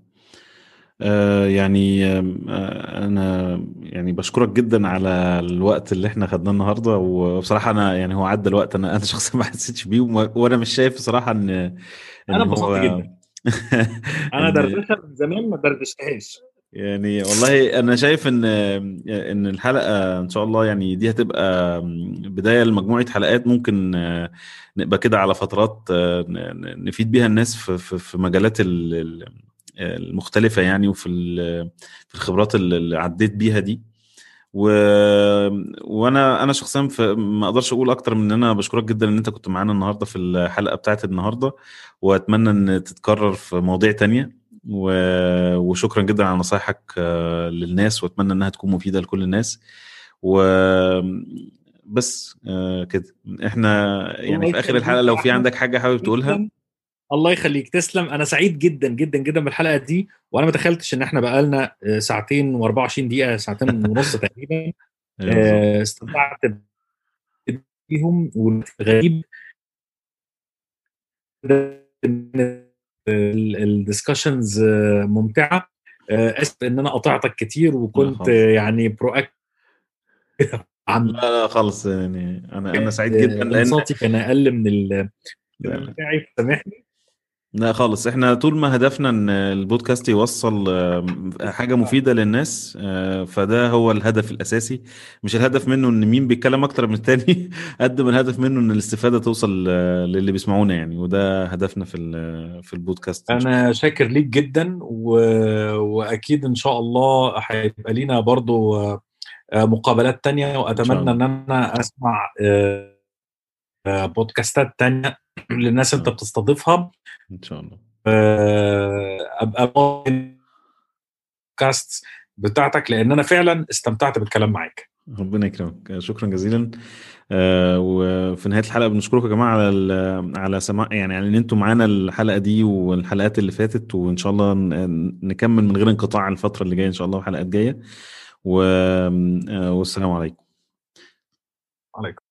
آه يعني آه أنا يعني بشكرك جدا على الوقت اللي إحنا خدناه النهارده وبصراحة أنا يعني هو عدى الوقت أنا أنا شخصيا *laughs* ما حسيتش بيه وأنا مش شايف بصراحة إن إن أنا انبسطت جدا. *laughs* أنا إن دردشة من زمان ما دردشتهاش. يعني والله أنا شايف إن إن الحلقة إن شاء الله يعني دي هتبقى بداية لمجموعة حلقات ممكن نبقى كده على فترات نفيد بيها الناس في في مجالات ال- ال- المختلفة يعني وفي في الخبرات اللي عديت بيها دي. و... وأنا أنا شخصيا ف... ما أقدرش أقول أكتر من إن أنا بشكرك جدا إن أنت كنت معانا النهارده في الحلقة بتاعت النهارده. وأتمنى إن تتكرر في مواضيع تانية. و... وشكرا جدا على نصايحك آه، للناس. وأتمنى إنها تكون مفيدة لكل الناس. و بس آه، كده. إحنا يعني في آخر الحلقة لو في عندك حاجة حابب تقولها. الله يخليك. تسلم. أنا سعيد جدا جدا جدا بالحلقة دي وأنا ما تخيلتش إن إحنا بقالنا آه، ساعتين و24 دقيقة ساعتين ونص *laughs* تقريبا. آه، استمتعت بيهم والغريب الدسكشنز ممتعة. آه، آسف إن أنا قطعتك كتير وكنت يعني برو عن لا لا خالص يعني أنا أنا سعيد جدا لأن انصاتي كان أقل من ال-. بتاعي. سامحني؟ لا خالص. إحنا طول ما هدفنا إن البودكاست يوصل آم، حاجة مفيدة للناس آه، فده هو الهدف الأساسي. مش الهدف منه إن مين بيتكلم أكتر من التاني *laughs* قد ما الهدف منه إن الاستفادة توصل آه، للي بيسمعونا يعني. وده هدفنا في في البودكاست أنا شاكر ليك جدا و... وأكيد إن شاء الله هيبقى لينا برضو آه، مقابلات تانية. وأتمنى. إن أنا أسمع آه، آه، بودكاستات تانية. للناس انت آه. بتستضيفها. إن شاء الله. آه، أبقى بودكاست بتاعتك لأن أنا فعلا استمتعت بالكلام معاك. ربنا يكرمك. شكرا جزيلا. آه، وفي نهاية الحلقة بنشكركم يا جماعة على على سماع يعني على إن أنتم معانا الحلقة دي والحلقات اللي فاتت وإن شاء الله نكمل من غير انقطاع الفترة اللي جاية إن شاء الله وحلقات جاية و- آه، والسلام عليكم. عليكم.